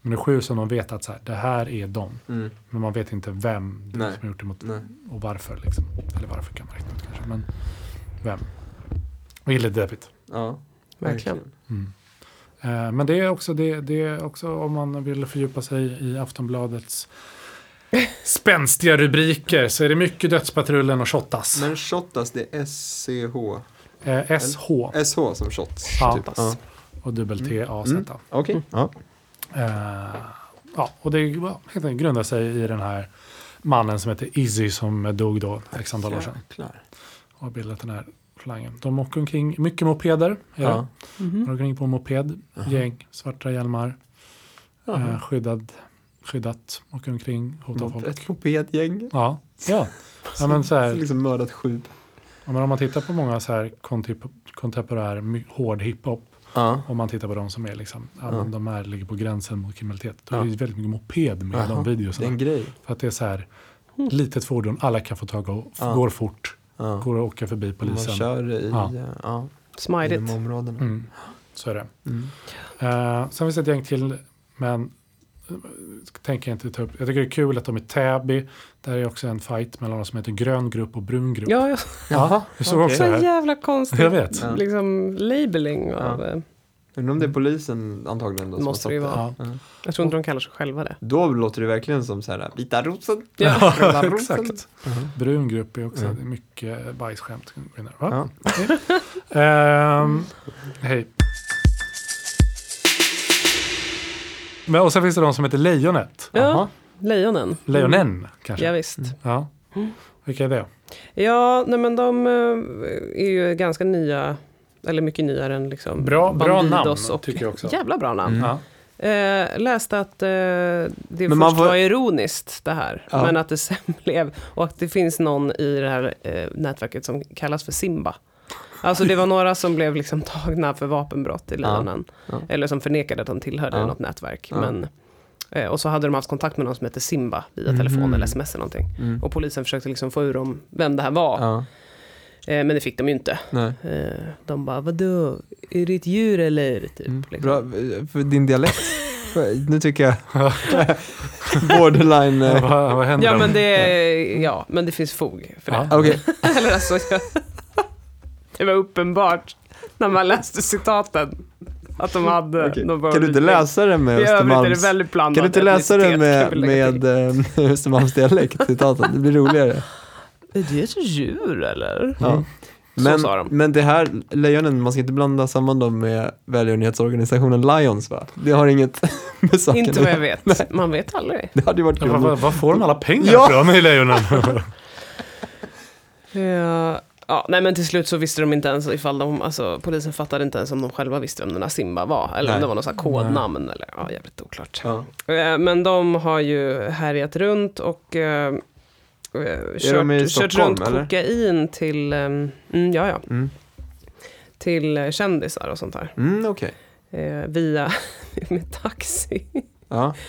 Men det är sju som de vet att så här, det här är de. Mm. Men man vet inte vem som har gjort det mot och varför. Liksom. Eller varför kan man räkna ut kanske. Men vem? Vilket är lite deppigt. Ja. Verkligen. Mm. Eh, men det är, också, det, det är också om man vill fördjupa sig i Aftonbladets spänstiga rubriker så är det mycket Dödspatrullen och Shottaz. Men Shottaz, det är SCH. Eh, SH SH som shots. Ja. Typ. Ja. och dubbel T A Mm. Z. Okej. Ja. Eh, ja, och det helt enkelt grundar sig i den här mannen som heter Izzy som dog då x antal år sedan. Har bildat den här slangen. De åker omkring, mycket mopeder. Ja. Mhm. De åker omkring på moped, gäng, svarta hjälmar, eh, skyddad, skyddat, åker omkring, hotar Något- folk. Ett mopedgäng. Ja, ja. ja men så här, liksom mördat sju. ja, men om man tittar på många så här kontip- kontemporär my- hård hiphop, Ja. om man tittar på de som är liksom, ja, Ja. de här ligger på gränsen mot kriminalitet. Då Ja. är det väldigt mycket moped med Jaha, de Det är videorna. en grej. För att det är så här, litet fordon, alla kan få tag och Ja. går fort, Ja. går att åka förbi Man polisen. kör i, Ja. ja. Ja, i de Smidigt. områdena. Mm, så är det. Mm. Uh, sen finns det ett gäng till, men eh, tänker jag inte ta upp. Jag tycker det är kul att de är Täby. Där är också en fight mellan de som heter grön grupp och brun grupp. Ja, ja. Jaha, Du såg okej. också Så det här? jävla konstigt. Jag vet. Ja. Liksom labeling av... Ja. Undrar om det är polisen antagligen då som Måste har det ju vara. Ja. Ja. Jag tror inte de kallar sig själva det. Då låter det verkligen som så här, vita rosen. Ja. Röda rosen. Exakt. Brun grupp är också det är mycket bajsskämt. Va? Ja. Ehm, hej. Men, och sen finns det de som heter Lejonet. Ja, Jaha. lejonen. Lejonen kanske. Ja, visst. Ja. Vilka är det? Ja, nej men de eh, är ju ganska nya, eller mycket nyare än liksom Bra- bra Bandidos namn, tycker jag också. Jävla bra namn. Mm. Ja. Eh, läste att eh, det Men först man får- var ironiskt det här, Ja. men att det sen blev, och att det finns någon i det här eh, nätverket som kallas för Simba. Alltså det var några som blev liksom tagna för vapenbrott i Libanon. Ja. Eller som förnekade att de tillhörde Ja. något nätverk. Ja. Men, eh, och så hade de haft kontakt med någon som heter Simba via Mhm. telefon eller sms eller någonting. Mm. Och polisen försökte liksom få ur dem vem det här var. Eh, men det fick de ju inte. Nej. Eh, de bara, vadå, är det ett djur eller? Typ, Mm. liksom. Bra, för din dialekt. nu tycker jag borderline. Ja, eh, vad, vad händer? Ja men, det, ja, men det finns fog för det. Ja. Okej, Eller alltså, det var uppenbart när man läste citaten. Att de hade okej. någon kan du inte läsa det med Östermalms... Kan du inte läsa det med, med eh, Östermalmsdialekt, citaten? Det blir roligare. Är det ett djur eller? Ja. Så Men, men det här, lejonen, man ska inte blanda samman dem med välgörenhetsorganisationen Lions va? Det har inget med saken Inte vad jag vet. Man vet aldrig. Det hade ju varit Ja, kul. vad, vad, vad får de alla pengar Ja. från i Lejonen? Ja, ja, nej men till slut så visste de inte ens ifall de, alltså polisen fattade inte ens om de själva visste vem den här Simba var. Eller om Nej. det var något så här kodnamn eller, ja jävligt oklart. Ja. Eh, Men de har ju härjat runt och eh, kört, kört Stockholm, runt eller? kokain till, eh, mm, ja, ja, Mm. till eh, kändisar och sånt där. Mm, Okej. Eh, via, med taxi. Ja.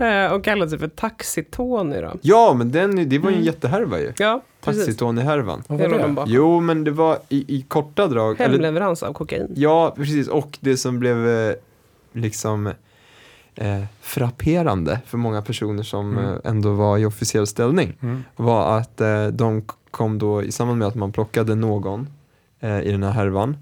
Eh, och kallade sig för Taxi-Tony då. ja, men den, det var ju en Mm. jättehärva ju. Ja. Taxi-Tony-härvan. Jo, men det var i, i korta drag. eller- Hemleverans av kokain. Ja, precis. Och det som blev eh, liksom eh, frapperande för många personer som Mm. eh, ändå var i officiell ställning Mm. var att eh, de kom då i samband med att man plockade någon eh, i den här härvan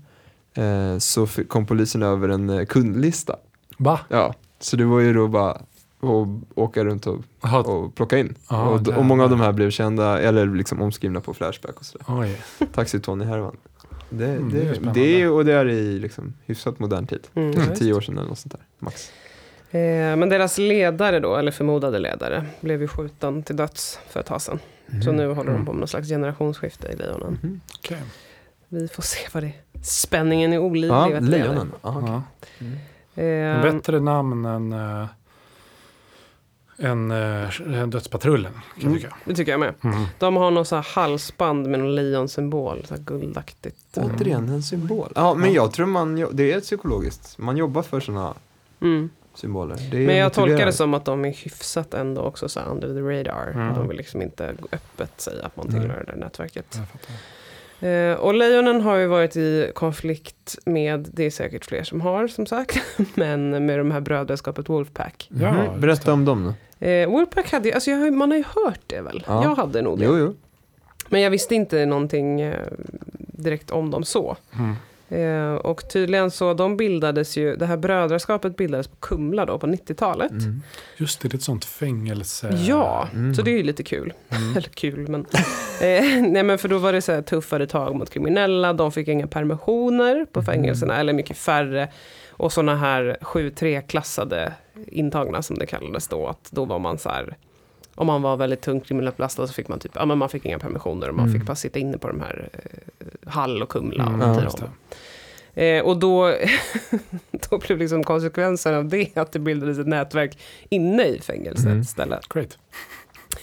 eh, så kom polisen över en eh, kundlista. Va? Ja, så det var ju då bara och åka runt och, och plocka in. Ja, och, och många av de här blev kända, eller liksom omskrivna på Flashback och sådär. Oj. Taxi Tony-härvan. Det, Mm, det är det, är, och det är i liksom hyfsat modern tid. Mm. Kanske tio år sedan eller något sånt där, max. Eh, men deras ledare då, eller förmodade ledare, blev ju skjuten till döds för ett tag sedan. Så nu håller de på med någon slags generationsskifte i Lejonen. Mhm. Okej. Vi får se vad det är. Spänningen är olidlig. Ja? Lejonen. Okej. Ja. Mm. Eh, Bättre namn än, äh, än äh, Dödspatrullen, kan jag Mm. tycka. det tycker jag med. Mm. De har någon så här halsband med någon lejonsymbol, så här guldaktigt. Återigen en symbol. Ja, men jag tror man, det är psykologiskt. Man jobbar för sådana Mm. Symboler. Det är Men jag tolkar det som att de är hyfsat ändå också så under the radar. Mm. De vill liksom inte öppet säga att man tillhör det där nätverket. Eh, och Lejonen har ju varit i konflikt med, det är säkert fler som har som sagt, men med de här brödraskapet Wolfpack. Ja, just Berätta det. om dem då. Eh, Wolfpack hade ju, alltså jag, man har ju hört det väl? Ja. Jag hade nog det. Jo, jo. Men jag visste inte någonting eh, direkt om dem så. Mm. Eh, och tydligen så, de bildades ju, det här brödraskapet bildades på Kumla då på 90-talet. Mm. Just det, det är ett sånt fängelse. Ja, Mm. så det är ju lite kul. Mm. Eller kul, men... eh, nej, men för då var det så här tuffare tag mot kriminella. De fick inga permissioner på fängelserna, eller mycket färre. Och sådana här 7-3-klassade intagna som det kallades då. Att då var man så här... Om man var väldigt tungt kriminellt belastad så fick man typ, ja men man fick inga permissioner och man Mm. fick bara sitta inne på de här eh, Hall och Kumla. Mm, och Ja, om. det. Eh, och då, då blev liksom konsekvensen av det att det bildades ett nätverk inne i fängelset Mm. istället. Great.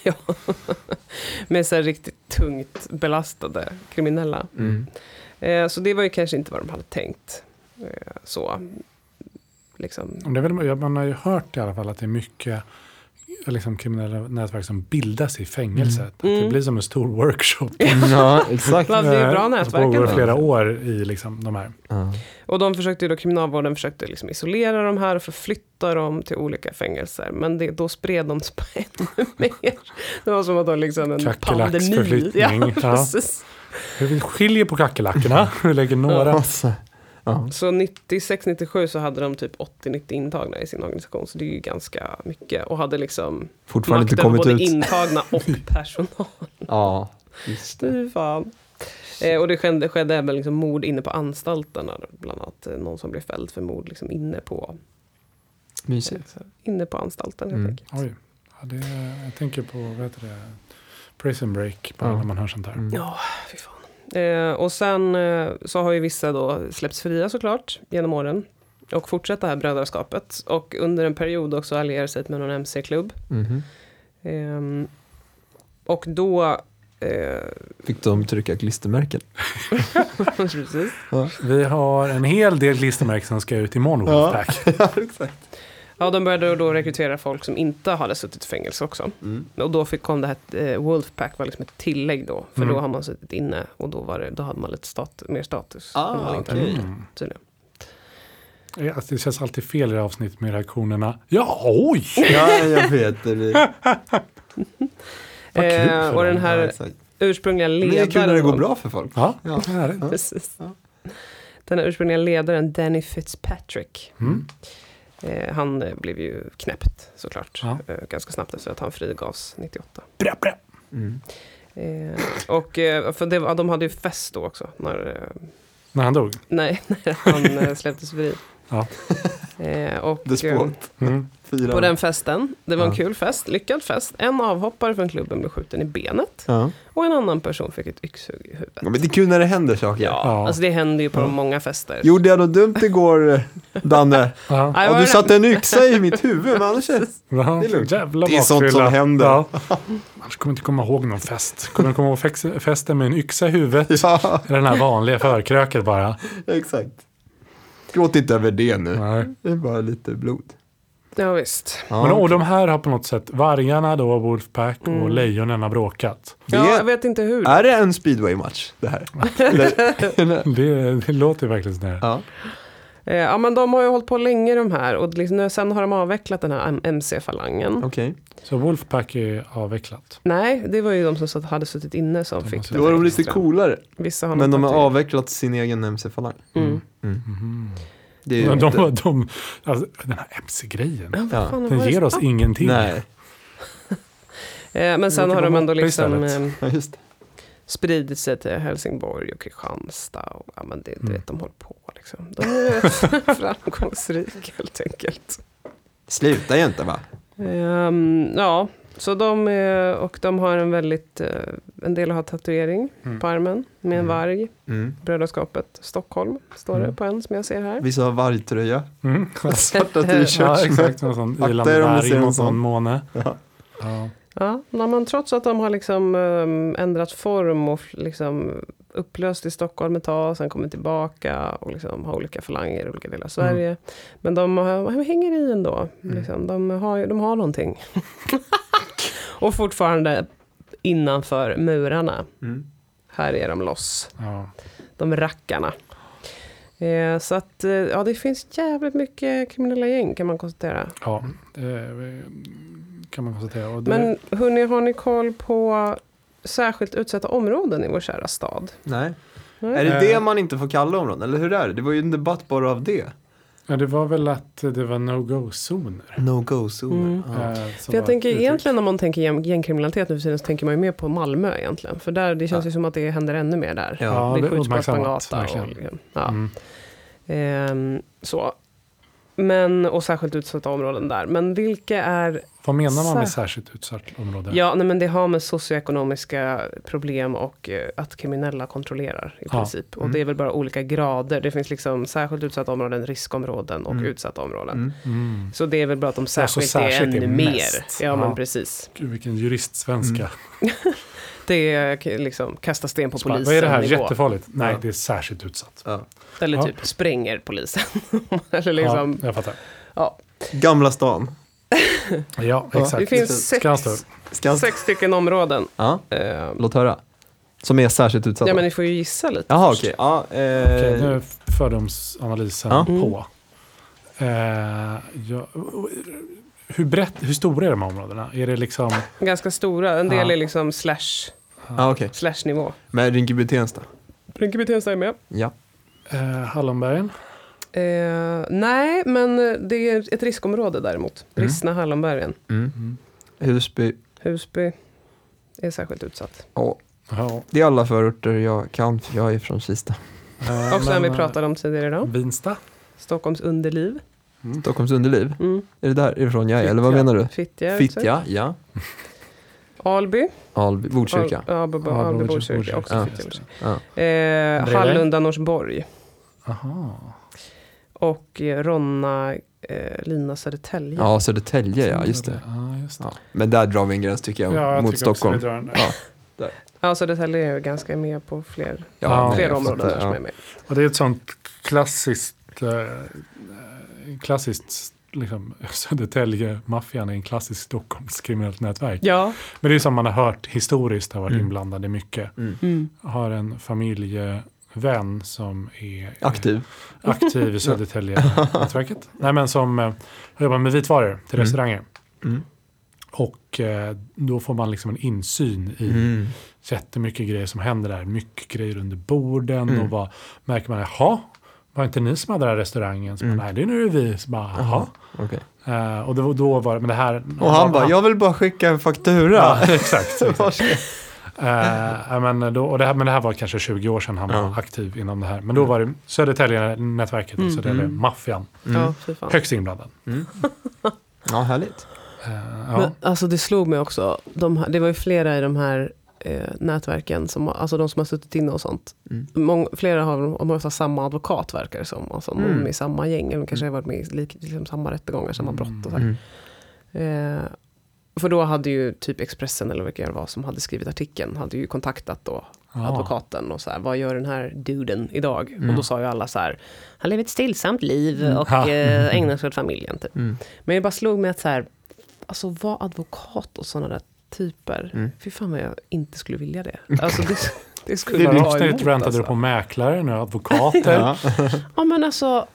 Ja. Med så här riktigt tungt belastade kriminella. Mm. Eh, så det var ju kanske inte vad de hade tänkt. Eh, så. Liksom. Det väl, ja, man har ju hört i alla fall att det är mycket liksom, kriminella nätverk som bildas i fängelset. Att Det Mm. blir som en stor workshop. Ja, exakt. Ja, det är bra Eh, nätverk som pågår flera år i liksom, de här. Ja. Och de försökte då, kriminalvården försökte liksom isolera de här och förflytta dem till olika fängelser. Men det, då spred de sig ännu mer. Det var som att de liksom en pandemi. Ja, Ja. precis. Vi skiljer på kackerlackorna. Vi lägger några. Alltså, Så 96-97 så hade de typ 80-90 intagna i sin organisation. Så det är ju ganska mycket. Och hade liksom Fortfarande inte makten kommit både ut. intagna och personal. Ja, just det. Fan. Eh, och det skedde, skedde även liksom mord inne på anstalterna. Bland annat eh, någon som blev fälld för mord liksom inne på, Mysigt. eh, inne på anstalten. Helt Mm. enkelt. Oj. Ja, det, jag tänker på, vad heter det? Prison break, bara Ja. när man hör sånt här. Mm. Ja, fy fan. Eh, och sen eh, så har ju vissa då släppts fria såklart genom åren. Och fortsatt det här brödraskapet. Och under en period också alliera sig med någon MC-klubb. Mhm. Ehm, och då... Eh, Fick de trycka klistermärken? precis. Vi har en hel del klistermärken som ska ut imorgon. Ja. Wolfpack. ja, exakt. Ja, de började då rekrytera folk som inte hade suttit i fängelse också. Mm. Och då fick, kom det här, eh, Wolfpack var liksom ett tillägg då. För Mm. då har man suttit inne och då, var det, då hade man lite stat, mer status. Ah, hade, Mm. tydligen. Ja, Alltså, det känns alltid fel i det avsnittet med reaktionerna. Ja, oj! Ja, jag vet det. det. Vad kul Eh, och den här Ja, ursprungliga ledaren... det är kul när det går bra för folk. Ja, Ja. Precis. Ja. Den här ursprungliga ledaren, Danny Fitzpatrick. Mm. Eh, han blev ju knäppt såklart. Ja. Eh, ganska snabbt efter att han frigavs 98. Bra, bra. Mm. Eh, och eh, för det, var- de hade ju fest då också. När, eh, När han dog. nej, när han eh, släpptes fri. Ja. Eh, och, eh, Despot. Mm. På den festen, det var en Ja. kul fest, lyckad fest. En avhoppare från klubben blev skjuten i benet. Ja. Och en annan person fick ett yxhugg i huvudet. ja, men det är kul när det händer saker. Ja, Ja. alltså det händer ju på Ja. många fester. Gjorde jag något dumt igår, Danne? Ja. Du satte en yxa i mitt huvud, men annars är. Det är lugnt. Jävla Det är sånt som händer. Ja. Annars kommer jag inte komma ihåg någon fest. Kommer jag komma ihåg festen med en yxa i huvudet? Ja, Eller den här vanliga förkröket bara? exakt. Gråt inte över det nu. Nej. Det är bara lite blod. Ja, visst. Ja, Men, och de här har på något sätt, vargarna då, Wolfpack och Mm. lejonen har bråkat. det Ja, jag vet inte hur. är det en speedway-match det här? Det, det låter verkligen sådär. Ja. Eh, Ja, men de har ju hållit på länge de här och liksom, nu- sen har de avvecklat den här MC-falangen. Okej. Så Wolfpack är avvecklat. Nej, det var ju de som satt, hade suttit inne som De fick det Då är de lite coolare. Vissa har Men de har avvecklat sin egen MC-falang. det. Mm. Mhm. Det är ju De, de, de, alltså, den här MC-grejen, Ja, fan var den ger oss ingenting. nej, Eh, Men sen har de ändå liksom eh, ja, just det. Spridit sig till Helsingborg och Kristianstad. Och, ja, men det, du Mm. vet, de håller på liksom. De är framgångsrika helt enkelt. Sluta ju inte va? Ehm, ja, så de, är, och de har en väldigt, eh, en del har tatuering Mm. på armen med en Mm. varg. Mm. Brödraskapet Stockholm står det Mm. på en som jag ser här. Vissa har vargtröja, Mm. svarta t-shirts. Ja, med- exakt. En sån ni varg mot sån. någon måne. Ja. Ja. Ja, men trots att de har liksom um, ändrat form och liksom upplöst i Stockholm ett tag, sen kommit tillbaka och liksom har olika falanger i olika delar av Sverige. Men de, har, hänger i ändå. Mm. Liksom, de, har, de har någonting. och fortfarande innanför murarna. Mm. Här är de loss, Ja. de rackarna. Eh, så att, eh, ja det finns jävligt mycket kriminella gäng kan man konstatera. ja, det kan man konstatera. Och det, Men hörni, har ni koll på särskilt utsatta områden i vår kära stad? Nej. Nej? Är det Eh. det man inte får kalla områden? Eller hur är det? Det var ju en debatt bara av det. ja, det var väl att det var no-go-zoner. No-go-zoner. Mm. Ja. eh, För jag tänker uttryck. egentligen när man tänker gäng- gängkriminalitet nu för tiden så tänker man ju mer på Malmö egentligen. För där, det känns ju som att det händer ännu mer där. Ja. Ja, det det är skjuts på öppen uppmärksammat, gata. Och, ja. Mm. Ehm, så. Men, och särskilt utsatta områden där. Men vilka är... Vad menar man med Sär- särskilt utsatt område? Ja, nej, men det har med socioekonomiska problem och eh, att kriminella kontrollerar i Ja. princip. Och Mm. det är väl bara olika grader. Det finns liksom särskilt utsatta områden, riskområden och Mm. utsatta områden. Mm. Mm. Så det är väl bara att de särskilt, särskilt är är ännu mer. mest. Ja, men Ja. precis. Gud, vilken juristsvenska. Det är liksom kasta sten på Spa- polisen Vad är det här? nivå. Jättefarligt? Nej, Ja. det är särskilt utsatt. Ja. Eller Ja. typ spränger polisen. Eller liksom, Ja, jag fattar. ja. Gamla stan. Ja, Ja. exakt. Det finns sex, Skanstull. Skanst. sex stycken områden. Ja, Eh, låt höra. Som är särskilt utsatta. ja, men ni får ju gissa lite. Jaha, okej. Ja, eh, Okej, nu är fördomsanalysen Ja. på. Eh, ja, hur, brett, hur stora är de här områdena? Är det liksom... Ganska stora. En del Ja. är liksom slash, ja, okej. slash nivå. Men Rinkeby-Tensta? Rinkeby-Tensta är med. Ja. Eh, Hallonbergen? Eh, nej, men det är ett riskområde däremot. Mm. Rissna, Hallonbergen. Mm. Mm. Husby. Husby är särskilt utsatt. Ja, Ja. det är alla förorter jag kan, för jag är från Kista. Eh, Också en vi pratade om tidigare idag. eh, Vinsta? Stockholms underliv. Mm. Stockholms underliv. Mm. Är det därifrån jag är, eller vad Fittja. menar du? Fittja. Fittja, ja. Alby. Alby, Botkyrka. Al- Ja, B- Ja, Alby, Botkyrka, Också ja. Ja. Eh? Hallunda, Norsborg. Aha. Och eh, Ronna, eh, Lina, Södertälje. ja, Södertälje ja, just det. Ja, just det. Ja. Men där drar vi en gräns tycker jag, Ja, jag mot tycker också Stockholm. vi drar den där. Ja. Ja, Södertälje är ju ganska med på fler, Ja, fler områden där som ja. är med. Och det är ett sånt klassiskt, eh, klassiskt liksom, Södertälje-maffian är en klassisk Stockholms kriminellt nätverk. Ja. Men det är som man har hört historiskt har varit Mm. inblandade mycket. Mm. Mm. Har en familjevän som är Aktiv. aktiv i Södertälje-nätverket. Nej men som eh, jobbar med vitvaror till Mm. restauranger. Mm. Och eh, då får man liksom en insyn i Mm. jättemycket grejer som händer där. Mycket grejer under borden Mm. och vad märker man, jaha, var inte ni som hade den här restaurangen? Så Mm. bara, Nej, det är nu vi. Så bara, jaha. Okej. Eh, och då, då var det, men det här... Och han bara, jag vill bara skicka en faktura. Ja, exakt. exakt. Ja, men, då, och det här, men det här var kanske 20 år sedan han Ja. var aktiv inom det här. Men då var det Södertälje-nätverket, Mm. Södertälje-maffian, Mm. Ja, fy fan. högst inblandad. Mm. Ja, härligt. Eh, ja. Men, alltså det slog mig också, de, det var ju flera i de här eh, nätverken, som, alltså de som har suttit inne och sånt. Mm. Mång, flera har, de har samma advokat verkar det som. Alltså någon Mm. med samma gäng, eller de kanske har varit med i lik, liksom samma rättegångar, samma brott och så. Mm. Eh, för då hade ju typ Expressen eller vilka det var som hade skrivit artikeln, hade ju kontaktat då Ja. advokaten och så här, vad gör den här duden idag? Mm. Och då sa ju alla så här, han lever ett stillsamt liv Mm. och eh, ägnar sig åt familjen. Typ. Mm. Men jag bara slog mig att så här, alltså vara advokat och sådana där typer, Mm. fy fan vad jag inte skulle vilja det. Alltså det, det skulle Det jag är ha nytt emot. rantade Alltså. du på mäklare, nu advokater. Ja. Ja men alltså,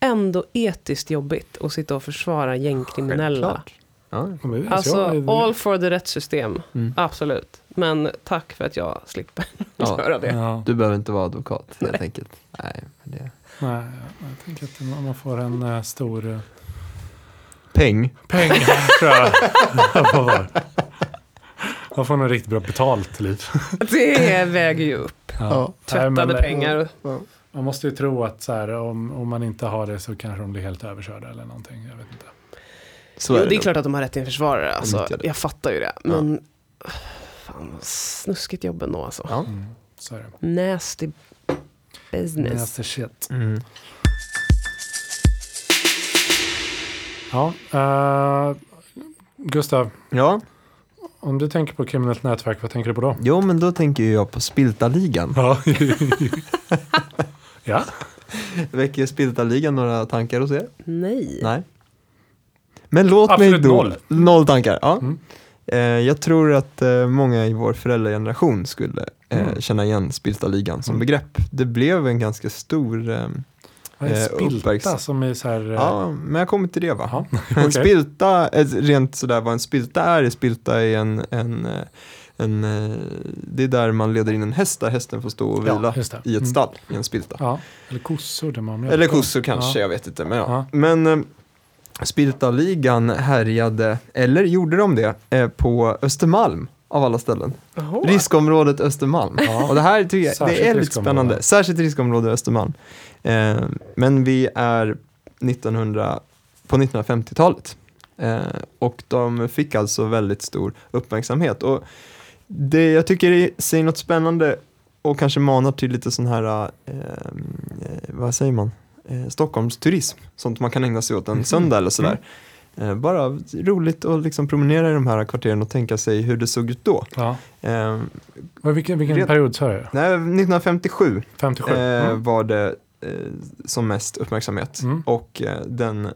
ändå etiskt jobbigt att sitta och försvara gängkriminella. Ja. Alltså, all for the rättssystem. Mm. Absolut. Men tack för att jag slipper Ja. göra det. Ja. Du behöver inte vara advokat helt enkelt. Nej, men det... Nej, jag tänker att man man får en eh, stor eh, Peng. peng, tror jag. Man får nog riktigt bra betalt liv. Det väger ju upp. Ja. Nej, Tvättade men, pengar. Man måste ju tro att så här, om, om man inte har det så kanske de blir helt överkörda eller någonting. Jag vet inte. Så Jo, är det är det. klart att de har rätt till en försvarare. Alltså, det. jag fattar ju det. Men fan, vad snuskigt jobb ändå alltså. Ja. Mm, så är det. Nasty business. Nasty shit. Mm. Ja, eh, Gustav, ja, om du tänker på kriminellt nätverk, vad tänker du på då? jo men då tänker jag på Spiltaligan. Ja. ja. Väcker Spiltaligan några tankar hos er? Nej. Nej. Men låt Absolut mig då... noll. Noll tankar, ja. Mm. Eh, jag tror att eh, många i vår föräldrageneration skulle eh, Mm. känna igen Spiltaligan som Mm. begrepp. Det blev en ganska stor... Eh, Vad är spilta uppverksam- som är så här... eh, ja, men jag kommer till det va. Jaha, En okej. spilta, rent sådär vad en spilta är, spilta är en, en, eh, en, det är där man leder in en häst där hästen får stå och Ja, vila det. i ett Mm. stall i en spilta. Ja, eller kossor där man. Eller kossor kanske, Ja. jag vet inte. Men, ja. Ja. men Spiltaligan härjade, eller gjorde de det, på Östermalm av alla ställen. Jaha. Riskområdet Östermalm. Ja. Och det här tycker jag, det är lite spännande. Särskilt riskområde Östermalm. Eh, men vi är 1900, på 1950-talet. Eh, och de fick alltså väldigt stor uppmärksamhet. Och det, jag tycker det säger något spännande och kanske manar till lite sån här, eh, eh, vad säger man, eh, Stockholmsturism. Sånt man kan ägna sig åt en söndag eller sådär. Eh, bara roligt att liksom promenera i de här kvarteren och tänka sig hur det såg ut då. Ja. Eh, Vilken, vilken Rent- period sa du? nej, 1957 57? eh, Mm. var det eh, som mest uppmärksamhet Mm. och eh, den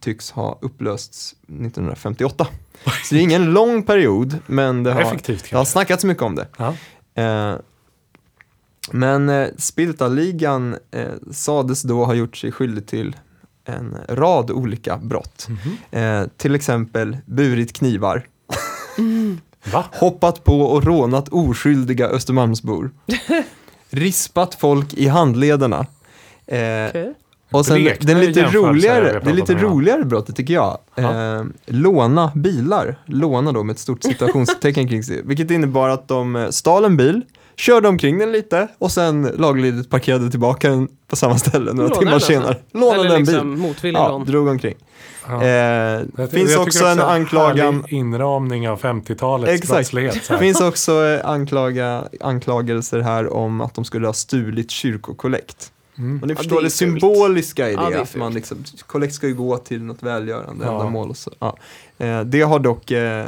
tycks ha upplösts 1958. Så det är ingen lång period, men det har, Effektivt det har snackats mycket om det. Ja. Eh, men eh, Spiltaligan eh, sades då ha gjort sig skyldig till en rad olika brott. Mhm. Eh, till exempel burit knivar, Va? hoppat på och rånat oskyldiga Östermalmsbor, rispat folk i handlederna. Eh, Okej. och sen Blekt den lite roligare, det lite roligare brottet tycker jag. Ja. Eh, låna bilar, låna då med ett stort citationstecken kring sig, vilket innebar att de eh, stal en bil, körde omkring den lite och sen laglydigt parkerade tillbaka den på samma ställe några Lånade timmar den senare. alltså? Lånade Eller en bil. liksom motvillig Ja, lån. drog omkring. Ja. Eh, Jag ty- finns jag också tycker en anklagan, härlig inramning av 50-talets Exakt. brottslighet. Så här. finns också eh, anklaga, anklagelser här om att de skulle ha stulit kyrkokollekt. Mm. Och ni Ja, förstår det det, symboliska i det, Ja, det att man liksom, kollekt ska ju gå till något välgörande Ja. ändamål. Och så. Ja. Eh, det har dock eh,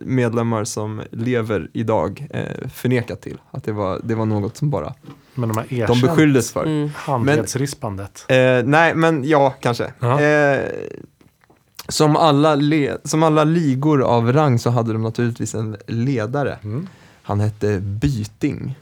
medlemmar som lever idag eh, förnekat till, att det var, det var något som bara Men de har de beskylldes för. Mm. handledsrispandet. Eh, nej, men ja, kanske. Ja. Eh, som, alla le- som alla ligor av rang så hade de naturligtvis en ledare. Mm. Han hette Byting.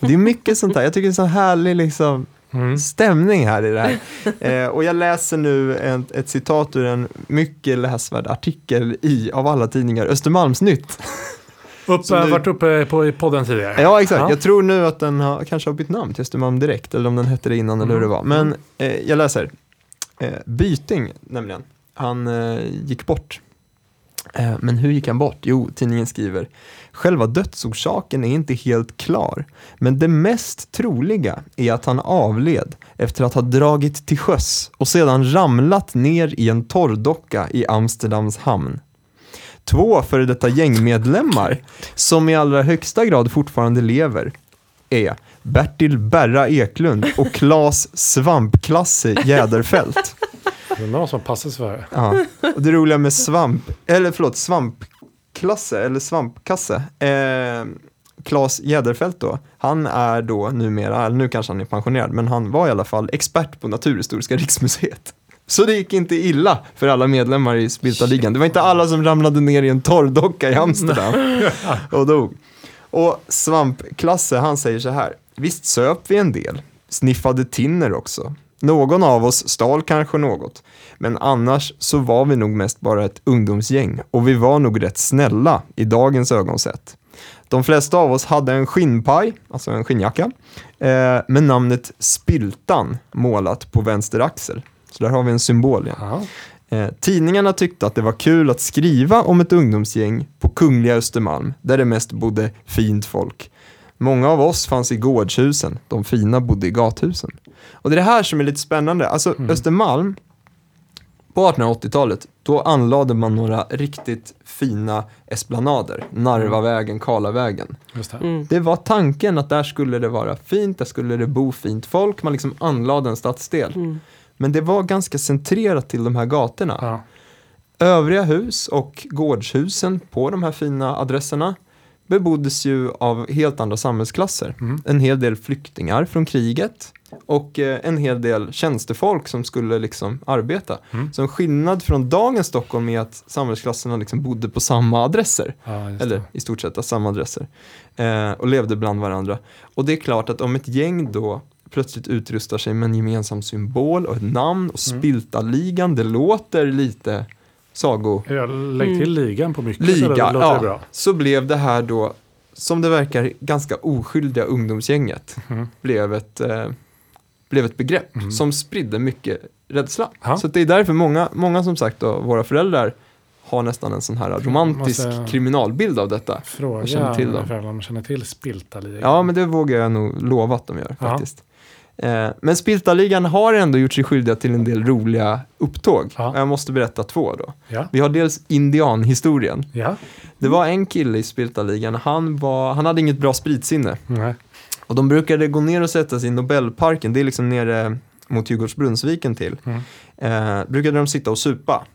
Det är mycket sånt här, jag tycker det är så härlig liksom, Mm. stämning här i det här. Eh, och jag läser nu ett, ett citat ur en mycket läsvärd artikel i, av alla tidningar, Östermalmsnytt. Upp, du- varit uppe på i podden tidigare. Ja, exakt. Ja. Jag tror nu att den har, kanske har bytt namn till Östermalm Direkt, eller om den hette det innan eller hur det var. Men eh, jag läser. Eh, Byting, nämligen. Han eh, gick bort. Eh, men hur gick han bort? Jo, tidningen skriver. Själva dödsorsaken är inte helt klar, men det mest troliga är att han avled efter att ha dragit till sjöss och sedan ramlat ner i en torrdocka i Amsterdams hamn. Två före detta gängmedlemmar som i allra högsta grad fortfarande lever är Bertil Berra Eklund och Klas Svampklasse Jäderfält. Det är någon som passar sig för det. Ja. Och det roliga med svamp, eller förlåt, svampklasse eller svampkasse. Eh, Claes Jäderfält då, han är då numera, eller nu kanske han är pensionerad, men han var i alla fall expert på Naturhistoriska riksmuseet. Så det gick inte illa för alla medlemmar i Spiltaligan. Det var inte alla som ramlade ner i en torrdocka i Amsterdam och dog. Och Svampklasse, han säger så här. Visst söp vi en del, sniffade tinner också. Någon av oss stal kanske något. Men annars så var vi nog mest bara ett ungdomsgäng och vi var nog rätt snälla i dagens ögonsätt. De flesta av oss hade en skinnpaj, alltså en skinnjacka, eh, med namnet Spiltan målat på vänster axel. Så där har vi en symbol igen. Eh, tidningarna tyckte att det var kul att skriva om ett ungdomsgäng på Kungliga Östermalm, där det mest bodde fint folk. Många av oss fanns i gårdshusen, de fina bodde i gathusen. Och det är det här som är lite spännande. Alltså Östermalm, på 1880-talet, då anlade man några riktigt fina esplanader. Narvavägen, Karlavägen. Just det. Mm. Det var tanken att där skulle det vara fint, där skulle det bo fint folk. Man liksom anlade en stadsdel. Mm. Men det var ganska centrerat till de här gatorna. Ja. Övriga hus och gårdshusen på de här fina adresserna beboddes ju av helt andra samhällsklasser. Mm. En hel del flyktingar från kriget och eh, en hel del tjänstefolk som skulle liksom arbeta. Mm. Så en skillnad från dagens Stockholm är att samhällsklasserna liksom bodde på samma adresser. Ja, just Eller i stort sett samma adresser. Eh, och levde bland varandra. Och det är klart att om ett gäng då plötsligt utrustar sig med en gemensam symbol och ett namn och Mm. Spiltaligan, det låter lite sago Jag lägg till ligan på mycket. så liga, det låter ja, bra. så blev det här då, som det verkar, ganska oskyldiga ungdomsgänget Mhm. blev ett, eh, blev ett begrepp Mm. som spridde mycket rädsla. Ja. Så det är därför många, många som sagt då, våra föräldrar har nästan en sån här romantisk Måste- kriminalbild av detta. Fråga Jag känner till dem. om de känner till Spiltaligan. Ja, men det vågar jag nog lova att de gör Ja. faktiskt. Eh, men Spiltaligan har ändå gjort sig skyldiga till en del roliga upptåg. Ja. Jag måste berätta två då. Ja. Vi har dels indianhistorien. ja. Det var en kille i Spiltaligan, han, var, han hade inget bra spritsinne. Nej. Och de brukade gå ner och sätta sig i Nobelparken, det är liksom nere mot Djurgårdsbrunnsviken till. Mm. Eh, brukade de sitta och supa.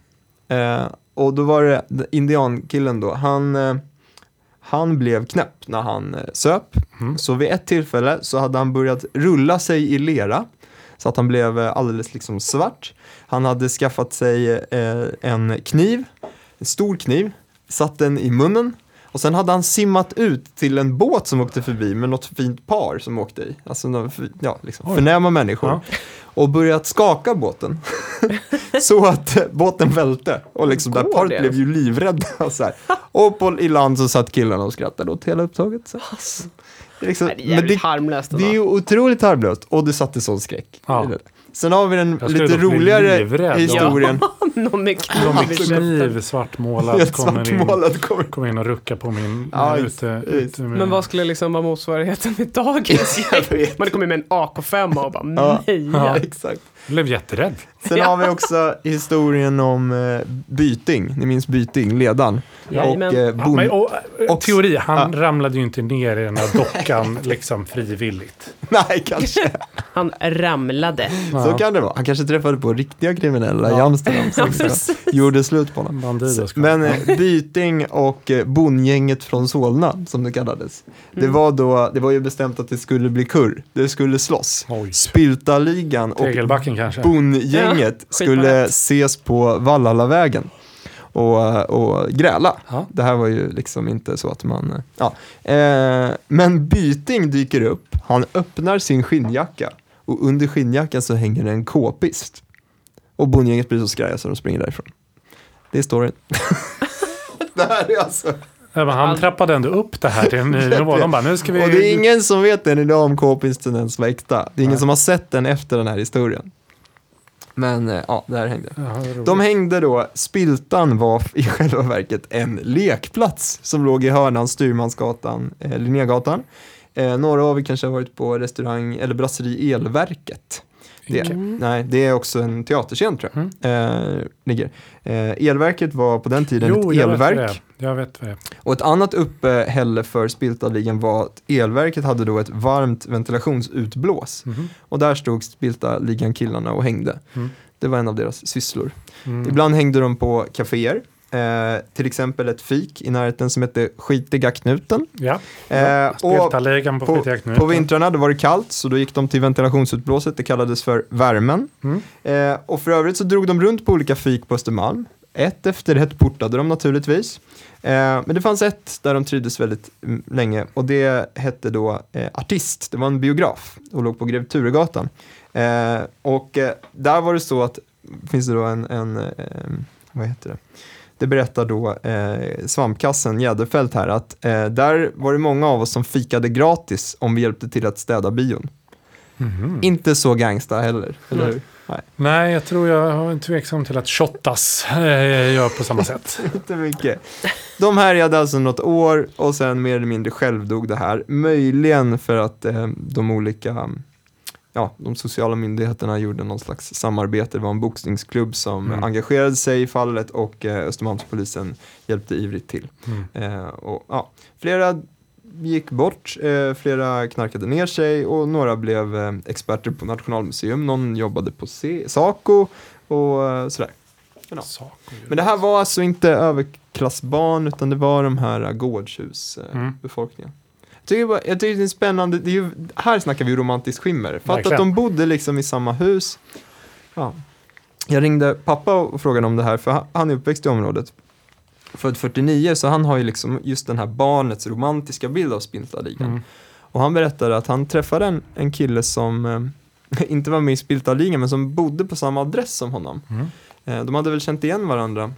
Eh, och då var det indiankillen då, han, eh, han blev knäpp när han eh, söp. Mm. Så vid ett tillfälle så hade han börjat rulla sig i lera. Så att han blev eh, alldeles liksom svart. Han hade skaffat sig eh, en kniv, en stor kniv, satt den i munnen. Och sen hade han simmat ut till en båt som åkte förbi med något fint par som åkte i. Alltså ja, liksom, förnäma människor. Ja. Och börjat skaka båten. så att eh, båten välte. Och liksom där paret det? blev ju livrädda. Och, så här. och på, i land så satt killarna och skrattade åt hela upptaget. Så. Det är Liksom, Nej, det är men jävligt det, harmlöst det är ju otroligt harmlöst och det satte sån skräck. Ja. Sen har vi den Jag skulle lite dock bli roligare livrädd. historien. Någon med kniv Någon i med käften. kniv, svartmålad, Helt kommer in, svartmålad kommer. kommer in och ruckar på min Ja, ute, ute med, Men vad skulle liksom vara motsvarigheten till dagens? Man kommer med en AK5 och bara Ja. nej. Ja, exakt. Jag blev jätterädd. Sen har vi också historien om eh, Byting, ni minns Byting, ledaren. Och Jajamän. eh, Ja, bond... men, och, eh, och- teori, han ramlade ju inte ner i den här dockan liksom frivilligt. Nej, kanske. Han ramlade. Ja. Så kan det vara. Han kanske träffade på riktiga kriminella i Ja. Amsterdam som gjorde slut på honom. Bandido ska Men eh, Byting och eh, bondgänget från Solna, som det kallades, det, Mm. var då, det var ju bestämt att det skulle bli kurr. Det skulle slåss. Oj. Spiltaligan och Tegelbacken kanske. bondgänget Ja, skulle ses på Vallallavägen och, och gräla. Ja. Det här var ju liksom inte så att man... Ja. Eh, men Byting dyker upp, han öppnar sin skinnjacka och under skinnjackan så hänger det en k-pist. Och bondgänget blir så skraja så de springer därifrån. Det är storyn. det här är alltså... Ja, men han trappade ändå upp det här till en ny nivå. De bara, nu ska vi... Och det är ingen som vet än idag om k-pisten ens var äkta. Det är ingen Nej. som har sett den efter den här historien. Men eh, ja, det här hängde. Roligt. De hängde då, Spiltan var i själva verket en lekplats som låg i hörnan Styrmansgatan, eh, Linnégatan. Eh, några av er kanske har varit på restaurang eller brasseri Elverket. Det, Mm. Nej, det är också en teaterscen tror jag. Eh, ligger. Eh, elverket var på den tiden Jo, ett jag vet elverk. är. Jag vet vad det är. Och ett annat uppehälle för Spiltaligan var att elverket hade då ett varmt ventilationsutblås. Mhm. Och där stod Spiltaligan-killarna och hängde. Mm. Det var en av deras sysslor. Mm. Ibland hängde de på kaféer. Eh, till exempel ett fik i närheten som hette Skitiga Knuten. Ja, Eh, och Speltarligan på, på, Skitiga Knut. på vintrarna då var det kallt så då gick de till ventilationsutblåset, det kallades för värmen. Mm. Eh, och för övrigt så drog de runt på olika fik på Östermalm. Ett efter ett portade de naturligtvis. Eh, men det fanns ett där de trivdes väldigt mm, länge och det hette då eh, Artist. Det var en biograf och låg på Grev Turegatan. Eh, och där var det så att, finns det då en, en vad heter det? Det berättar då eh, svampkassen Jäderfelt här att eh, där var det många av oss som fikade gratis om vi hjälpte till att städa bion. Mhm. Inte så gangsta heller, eller Mm. hur? Nej, Nej, jag tror jag har en tveksam till att Shottaz eh, gör på samma sätt. inte mycket. De härjade alltså något år och sen mer eller mindre självdog det här. Möjligen för att eh, de olika Ja, de sociala myndigheterna gjorde någon slags samarbete. Det var en boxningsklubb som Mm. engagerade sig i fallet och eh, Östermalmspolisen hjälpte ivrigt till. Mm. Eh, och, ja, flera gick bort, eh, flera knarkade ner sig och några blev eh, experter på Nationalmuseum. Någon jobbade på C- Saco och eh, sådär. Ja. Saco. Men det här var alltså inte överklassbarn utan det var de här Mm. gårdshusbefolkningen. Jag tycker, bara, jag tycker det är spännande, det är ju, här snackar vi romantiskt skimmer. För att, de bodde liksom i samma hus. Ja. Jag ringde pappa och frågade om det här för han- är uppväxt i området. Född 49 så han har ju liksom just den här barnets romantiska bild av Spintlaligan. Mm. Och han berättade att han träffade en, en kille som eh, inte var med i Spiltaligan men som bodde på samma adress som honom. Mm. Eh, de hade väl känt igen varandra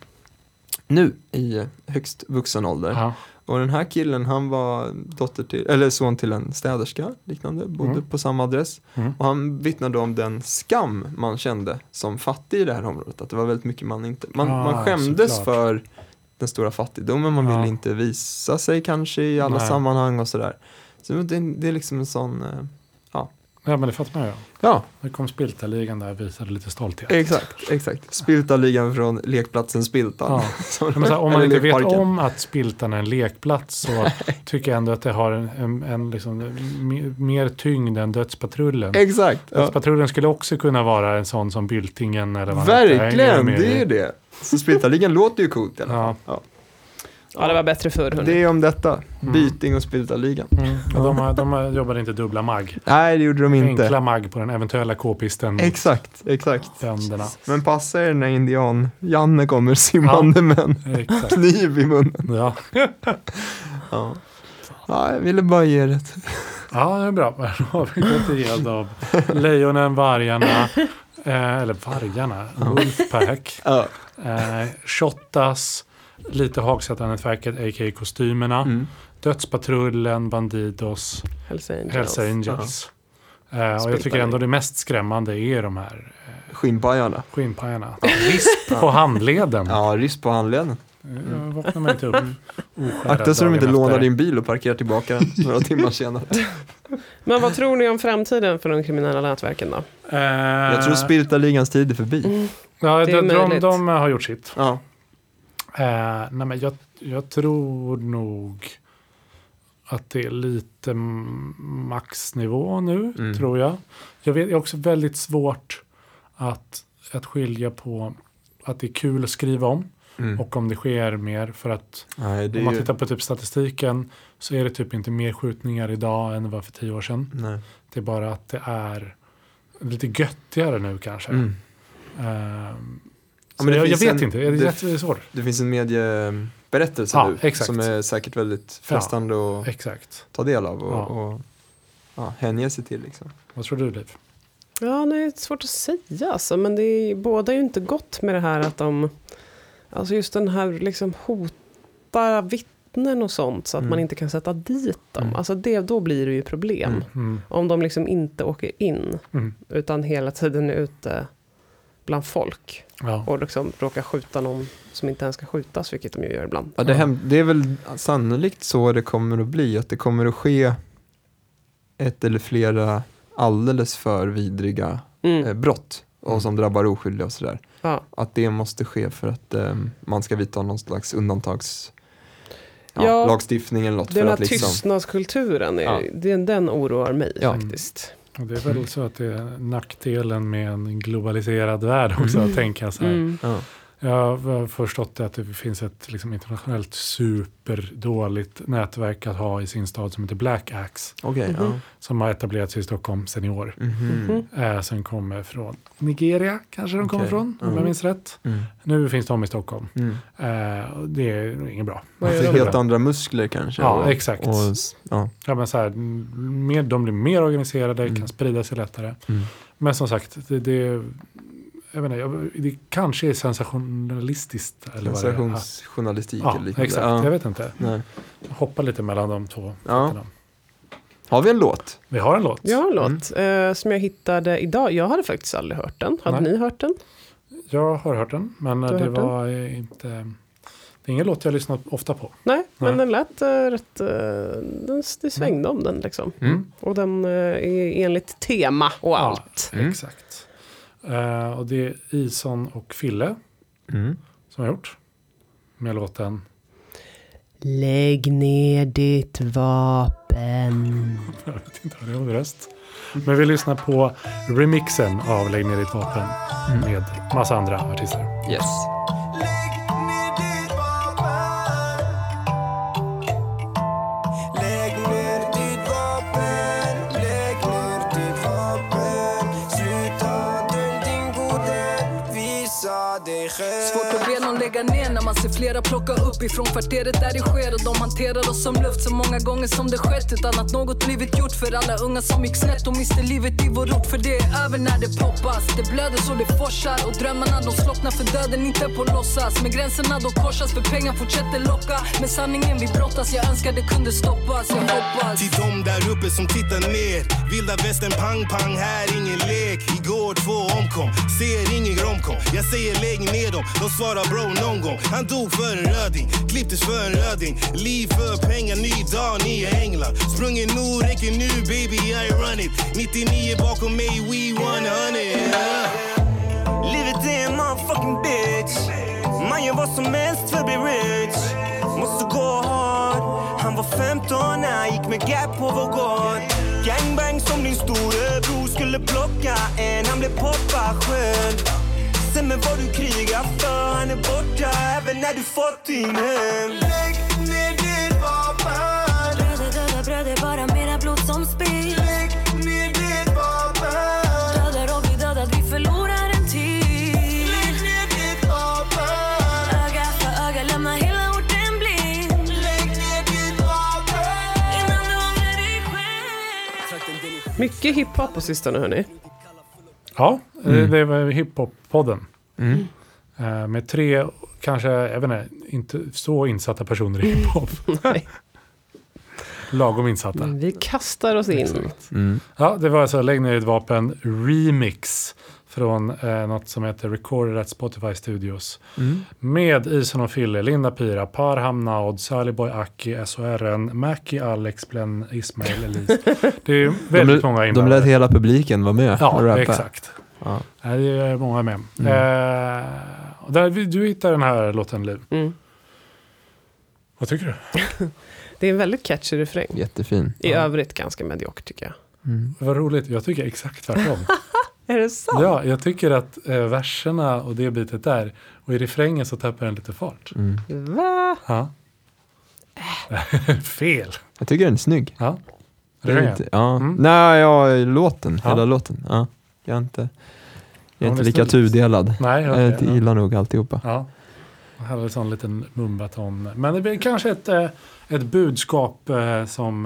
nu i högst vuxen ålder. Ja. Och den här killen han var dotter till, eller son till en städerska liknande, bodde Mm. på samma adress. Mm. Och han vittnade om den skam man kände som fattig i det här området. Att det var väldigt mycket man inte, man, Ah, man skämdes såklart. för den stora fattigdomen, man Ja. ville inte visa sig kanske i alla Nej. sammanhang och sådär. Så det, det är liksom en sån, eh, ja, men det fattar man ju. ja Nu kom Spiltaligan där och visade lite stolthet. exakt, exakt. Spiltaligan från lekplatsen Spiltan. Ja. Så här, om man inte vet om att Spiltan är en lekplats så tycker jag ändå att det har en, en, en liksom, me- mer tyngd än Dödspatrullen. Exakt. Ja. Dödspatrullen skulle också kunna vara en sån som Byltingen eller vad Verkligen, det är ju det. Så Spiltaligan låter ju coolt i alla fall. Ja. Ja. Ja, det var bättre förr. hörni. Det är om detta. Mm. Byting och Spiltaligan. Mm. Och de, har- de har- jobbade inte dubbla mag. Nej, det gjorde de inte. Enkla mag på den eventuella k-pisten Exakt, exakt. bönderna. Men passa er när indian Janne kommer simmande med en kniv i munnen. Ja. Ja. ja, jag ville bara ge det. ja, det är bra. Då har vi gått igenom lejonen, vargarna, eh, eller vargarna, Wolfpack, Ja. eh, Shottaz, lite Hagsätra-nätverket, a.k.a. kostymerna, Mm. Dödspatrullen, Bandidos, Hells Angels. Hells Angels. Eh, och jag tycker ändå det mest skrämmande är de här eh, Skinnpajarna. skinnpajarna. Risp på handleden. Ja, risp på handleden. Vaknar mig inte upp oskärrad Akta så de inte lånar din bil och parkerar tillbaka den några timmar senare. Men vad tror ni om framtiden för de kriminella nätverken då? Eh, Jag tror Spiltaligans tid är förbi. ja, det är de, de, de har gjort sitt. Ja. Eh, nej, men jag, jag tror nog att det är lite maxnivå nu, Mm. tror jag. Jag vet, det är också väldigt svårt att, att skilja på att det är kul att skriva om Mm. och om det sker mer. För att Nej, om man ju... tittar på typ statistiken så är det typ inte mer skjutningar idag än det var för tio år sedan. Nej. Det är bara att det är lite göttigare nu kanske. Mm. Ehm, Ja, men det jag, jag vet en- inte, det är det- jättesvårt. Det finns en medieberättelse Ja, nu exakt. som är säkert väldigt frestande att Exakt. ta del av och, Ja. och ja, hänge sig till. Liksom. Vad tror du Liv? Ja, nej, det är svårt att säga alltså, men det är, båda är ju inte gott med det här att de, alltså just den här liksom hota vittnen och sånt så att Mm. man inte kan sätta dit dem. Mm. Alltså det, då blir det ju problem. Mm. Mm. Om de liksom inte åker in, Mm. utan hela tiden är ute bland folk Ja. och liksom råkar skjuta någon som inte ens ska skjutas, vilket de ju gör ibland. Ja, det, häm- det är väl sannolikt så det kommer att bli, att det kommer att ske ett eller flera alldeles för vidriga Mm. eh, brott och som drabbar oskyldiga och sådär. Ja. Att det måste ske för att eh, man ska vidta någon slags undantags ja, Ja, lagstiftning eller något. Den för här att liksom, tystnadskulturen, är, Ja. den, den oroar mig Ja. faktiskt. Och det är väl så att det är nackdelen med en globaliserad värld också att tänka så här. Mm. ja. Jag har förstått det att det finns ett liksom, internationellt superdåligt nätverk att ha i sin stad som heter Black Axe. Okej, Mhm. Som har etablerats i Stockholm sen i år. ja. Mhm. Mhm. Eh, som kommer från Nigeria kanske de kommer Okej. från, om Mm. jag minns rätt. Mm. Nu finns de i Stockholm. Mm. Och det är inget bra. Vad gör Alltså de helt andra muskler kanske. Ja, och, exakt. Och, ja. Ja, men så här, mer, de blir mer organiserade, Mm. kan sprida sig lättare. Mm. Men som sagt, det, det, jag vet inte, jag, det kanske är sensationalistiskt. Eller vad det är. Sensationsjournalistik Ja, eller liknande. exakt. Ja. Jag vet inte. Nej. Jag hoppar lite mellan de två. Ja. Har vi en låt? Vi har en låt. Jag har en låt eh, som jag hittade idag. Jag hade faktiskt aldrig hört den. Hade Nej. ni hört den? Jag har hört den, men det hört den? var eh, inte... Det är ingen låt jag lyssnat ofta på. Nej, men Nej. den lät eh, rätt... eh, den, det svängde om den liksom. Mm. Och den eh, är enligt tema och allt. Mm. Exakt. Eh, och det är Ison och Fille Mm. som har gjort. Med låten... Lägg ner ditt vapen. Jag vet inte vad det är för röst. Men vi lyssnar på remixen av Lägg ner ditt vapen med massa andra artister. Yes. Ser flera plocka upp ifrån kvarteret där det sker och de hanterar oss som luft så många gånger som det skett. Utan att något blivit gjort för alla unga som gick snett och miste livet i vår ort för det är över när det poppas. Det blöder så det forsar och drömmarna de slocknar för döden inte på låtsas. Men gränserna de korsas för pengar fortsätter locka. Med sanningen vi brottas jag önskar det kunde stoppas. Jag hoppas. Till de där uppe som tittar ner. Vilda västern pang pang, här ingen lek. Igår två omkom, ser ingen romkom. Jag säger lägg ner dem, de svarar bro någon gång. Han dog för en röding, klipptes för en röding. Liv för pengar, ny dag, nya änglar. Sprungen nu, räcker nu baby I run it. 99 bakom mig, we 100 yeah. Livet är en motherfucking bitch. Man gör vad som helst för att bli rich. Måste gå hard Han var 15 när han gick med Gap på vår gård. Gangbang som din storebror skulle plocka. En Han blev poppa Sen med vad du krigar för? Han är borta även när du fått din hem. Lägg ner ditt vapen Mycket hiphop på sistone hörni. Ja, eh, Mm. det var hiphop-podden. Mm. Eh, Med tre, kanske, jag vet inte, inte så insatta personer i hiphop. Nej. Lagom insatta. Vi kastar oss in. Mm. Ja, det var alltså Lägg ner ditt vapen remix från eh, något som heter Recorded at Spotify Studios. Mm. Med Ison och Fille, Linda Pira, Parham Naod, Saliboy Aki, SORN, Mackie, Alex, Blen, Ismail, Elise. Det är väldigt de, många de inblandade. lät hela publiken vara med och Ja, rappa. exakt. Ja. Det är många med. Mm. Eh, och där, du hittar den här låten, Liv. Mm. Vad tycker du? Det är en väldigt catchy refräng. Jättefin. I Ja. övrigt ganska mediokert tycker jag. Mm. Vad roligt, jag tycker exakt tvärtom. Är det sant? ja, jag tycker att eh, verserna och det bitet där och i refrängen så tappar den lite fart. Mm. Va? Ja. Fel. Jag tycker den är snygg. Ja. Det är inte, ja. Mm. Nej, ja, låten. Ja. Hela låten. Ja. Jag är inte, jag Ja, är inte lika tudelad. Nej, Jag okej, ja. gillar nog alltihopa. Ja. Jag hade en sån liten mumbaton. Men det blir kanske ett, eh, ett budskap eh, som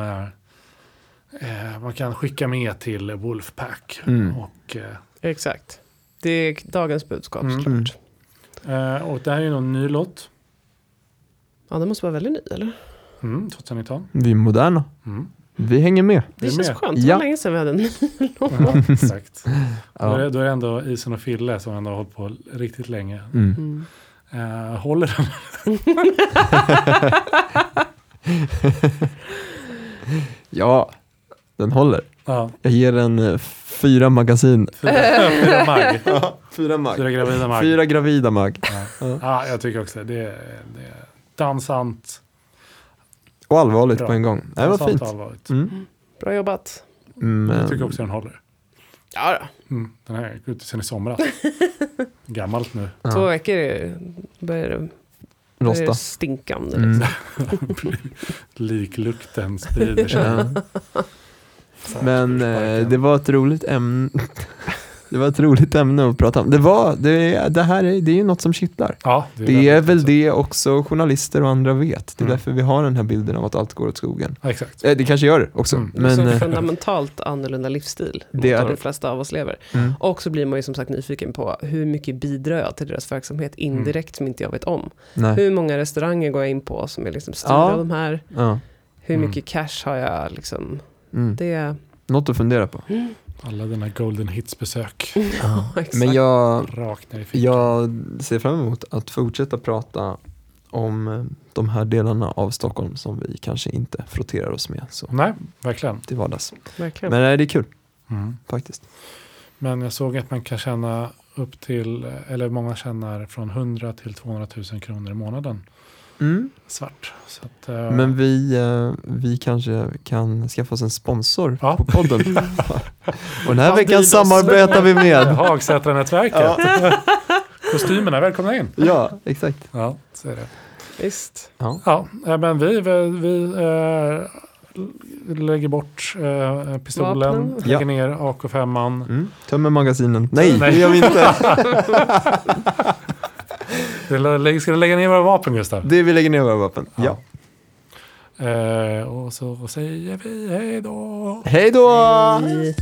eh, man kan skicka med till Wolfpack. Mm. Och, eh, Exakt. Det är dagens budskap Mm. såklart. eh, och det här är ju någon ny låt. Ja, den måste vara väldigt ny eller? Mm, 2019. Vi är moderna. Mm. Vi hänger med. Det är känns med. skönt. Det Ja. var länge sedan vi hade en ny låt. Ja, exakt. Då, är, Ja. det- då är det ändå Isen och Fille som ändå har hållit på riktigt länge. Mm. Mm. Eh, håller den? ja, den håller. Ja, Jag ger den eh, fyra magasin. fyra, fyra mag. Fyra mag. Fyra gravida mag. Fyra gravida mag. Ja. ja, jag tycker också det. Är, det är dansant. Och allvarligt Bra. på en gång. Det var dansant fint. och allvarligt. Mm. Bra jobbat. Men, Jag tycker också den håller. Ja, då. Mm, den här är ute sen i somras. Gammalt nu. Ja. Två veckor börjar det, börjar det Rosta. stinkande. Mm. Liksom. Liklukten sprider sig. Men eh, det var ett roligt ämne. Det var ett roligt ämne att prata om. Det, var, det, det här är, det är ju något som kittlar. Ja, Det är väldigt väl så. det också journalister och andra vet. Det är Mm. därför vi har den här bilden av att allt går åt skogen. Ja, exakt. Eh, Det kanske gör det också, Mm. Men, så eh, fundamentalt annorlunda livsstil Det mot är det. de flesta av oss lever. Mm. Och så blir man ju som sagt nyfiken på hur mycket bidrar jag till deras verksamhet indirekt som inte jag vet om. Nej. Hur många restauranger går jag in på som är liksom styrda Ja. av de här? Ja. Hur Mm. mycket cash har jag liksom? Mm. Det, Något att fundera på. Alla dina golden hits-besök. Men jag, Rakt ner i fickan. jag ser fram emot att fortsätta prata om eh, de här delarna av Stockholm som vi kanske inte frotterar oss med så Nej, verkligen. till vardags. Verkligen. Men nej, det är kul Mm. faktiskt. Men jag såg att man kan tjäna upp till, eller många tjänar från 100 till 200 000 kronor i månaden Mm. svart. Så att, eh, Men vi, eh, vi kanske kan skaffa oss en sponsor Ja. på podden. Och den här veckan samarbetar vi med. Hagsätra-nätverket. Kostymerna, välkomna in. Ja, exakt. Ja, så är det. Visst. Ja. Ja, eh, men vi, vi, vi eh, lägger bort eh, pistolen, Vapnen. lägger Ja. ner AK5an. Mm. Tömmer magasinen. Nej, Nej. det gör vi inte. Ska du lägga ner våra vapen Gustav? Det vi lägger ner våra vapen. Ja. Eh, och så säger vi hej då. Hej då! Hej.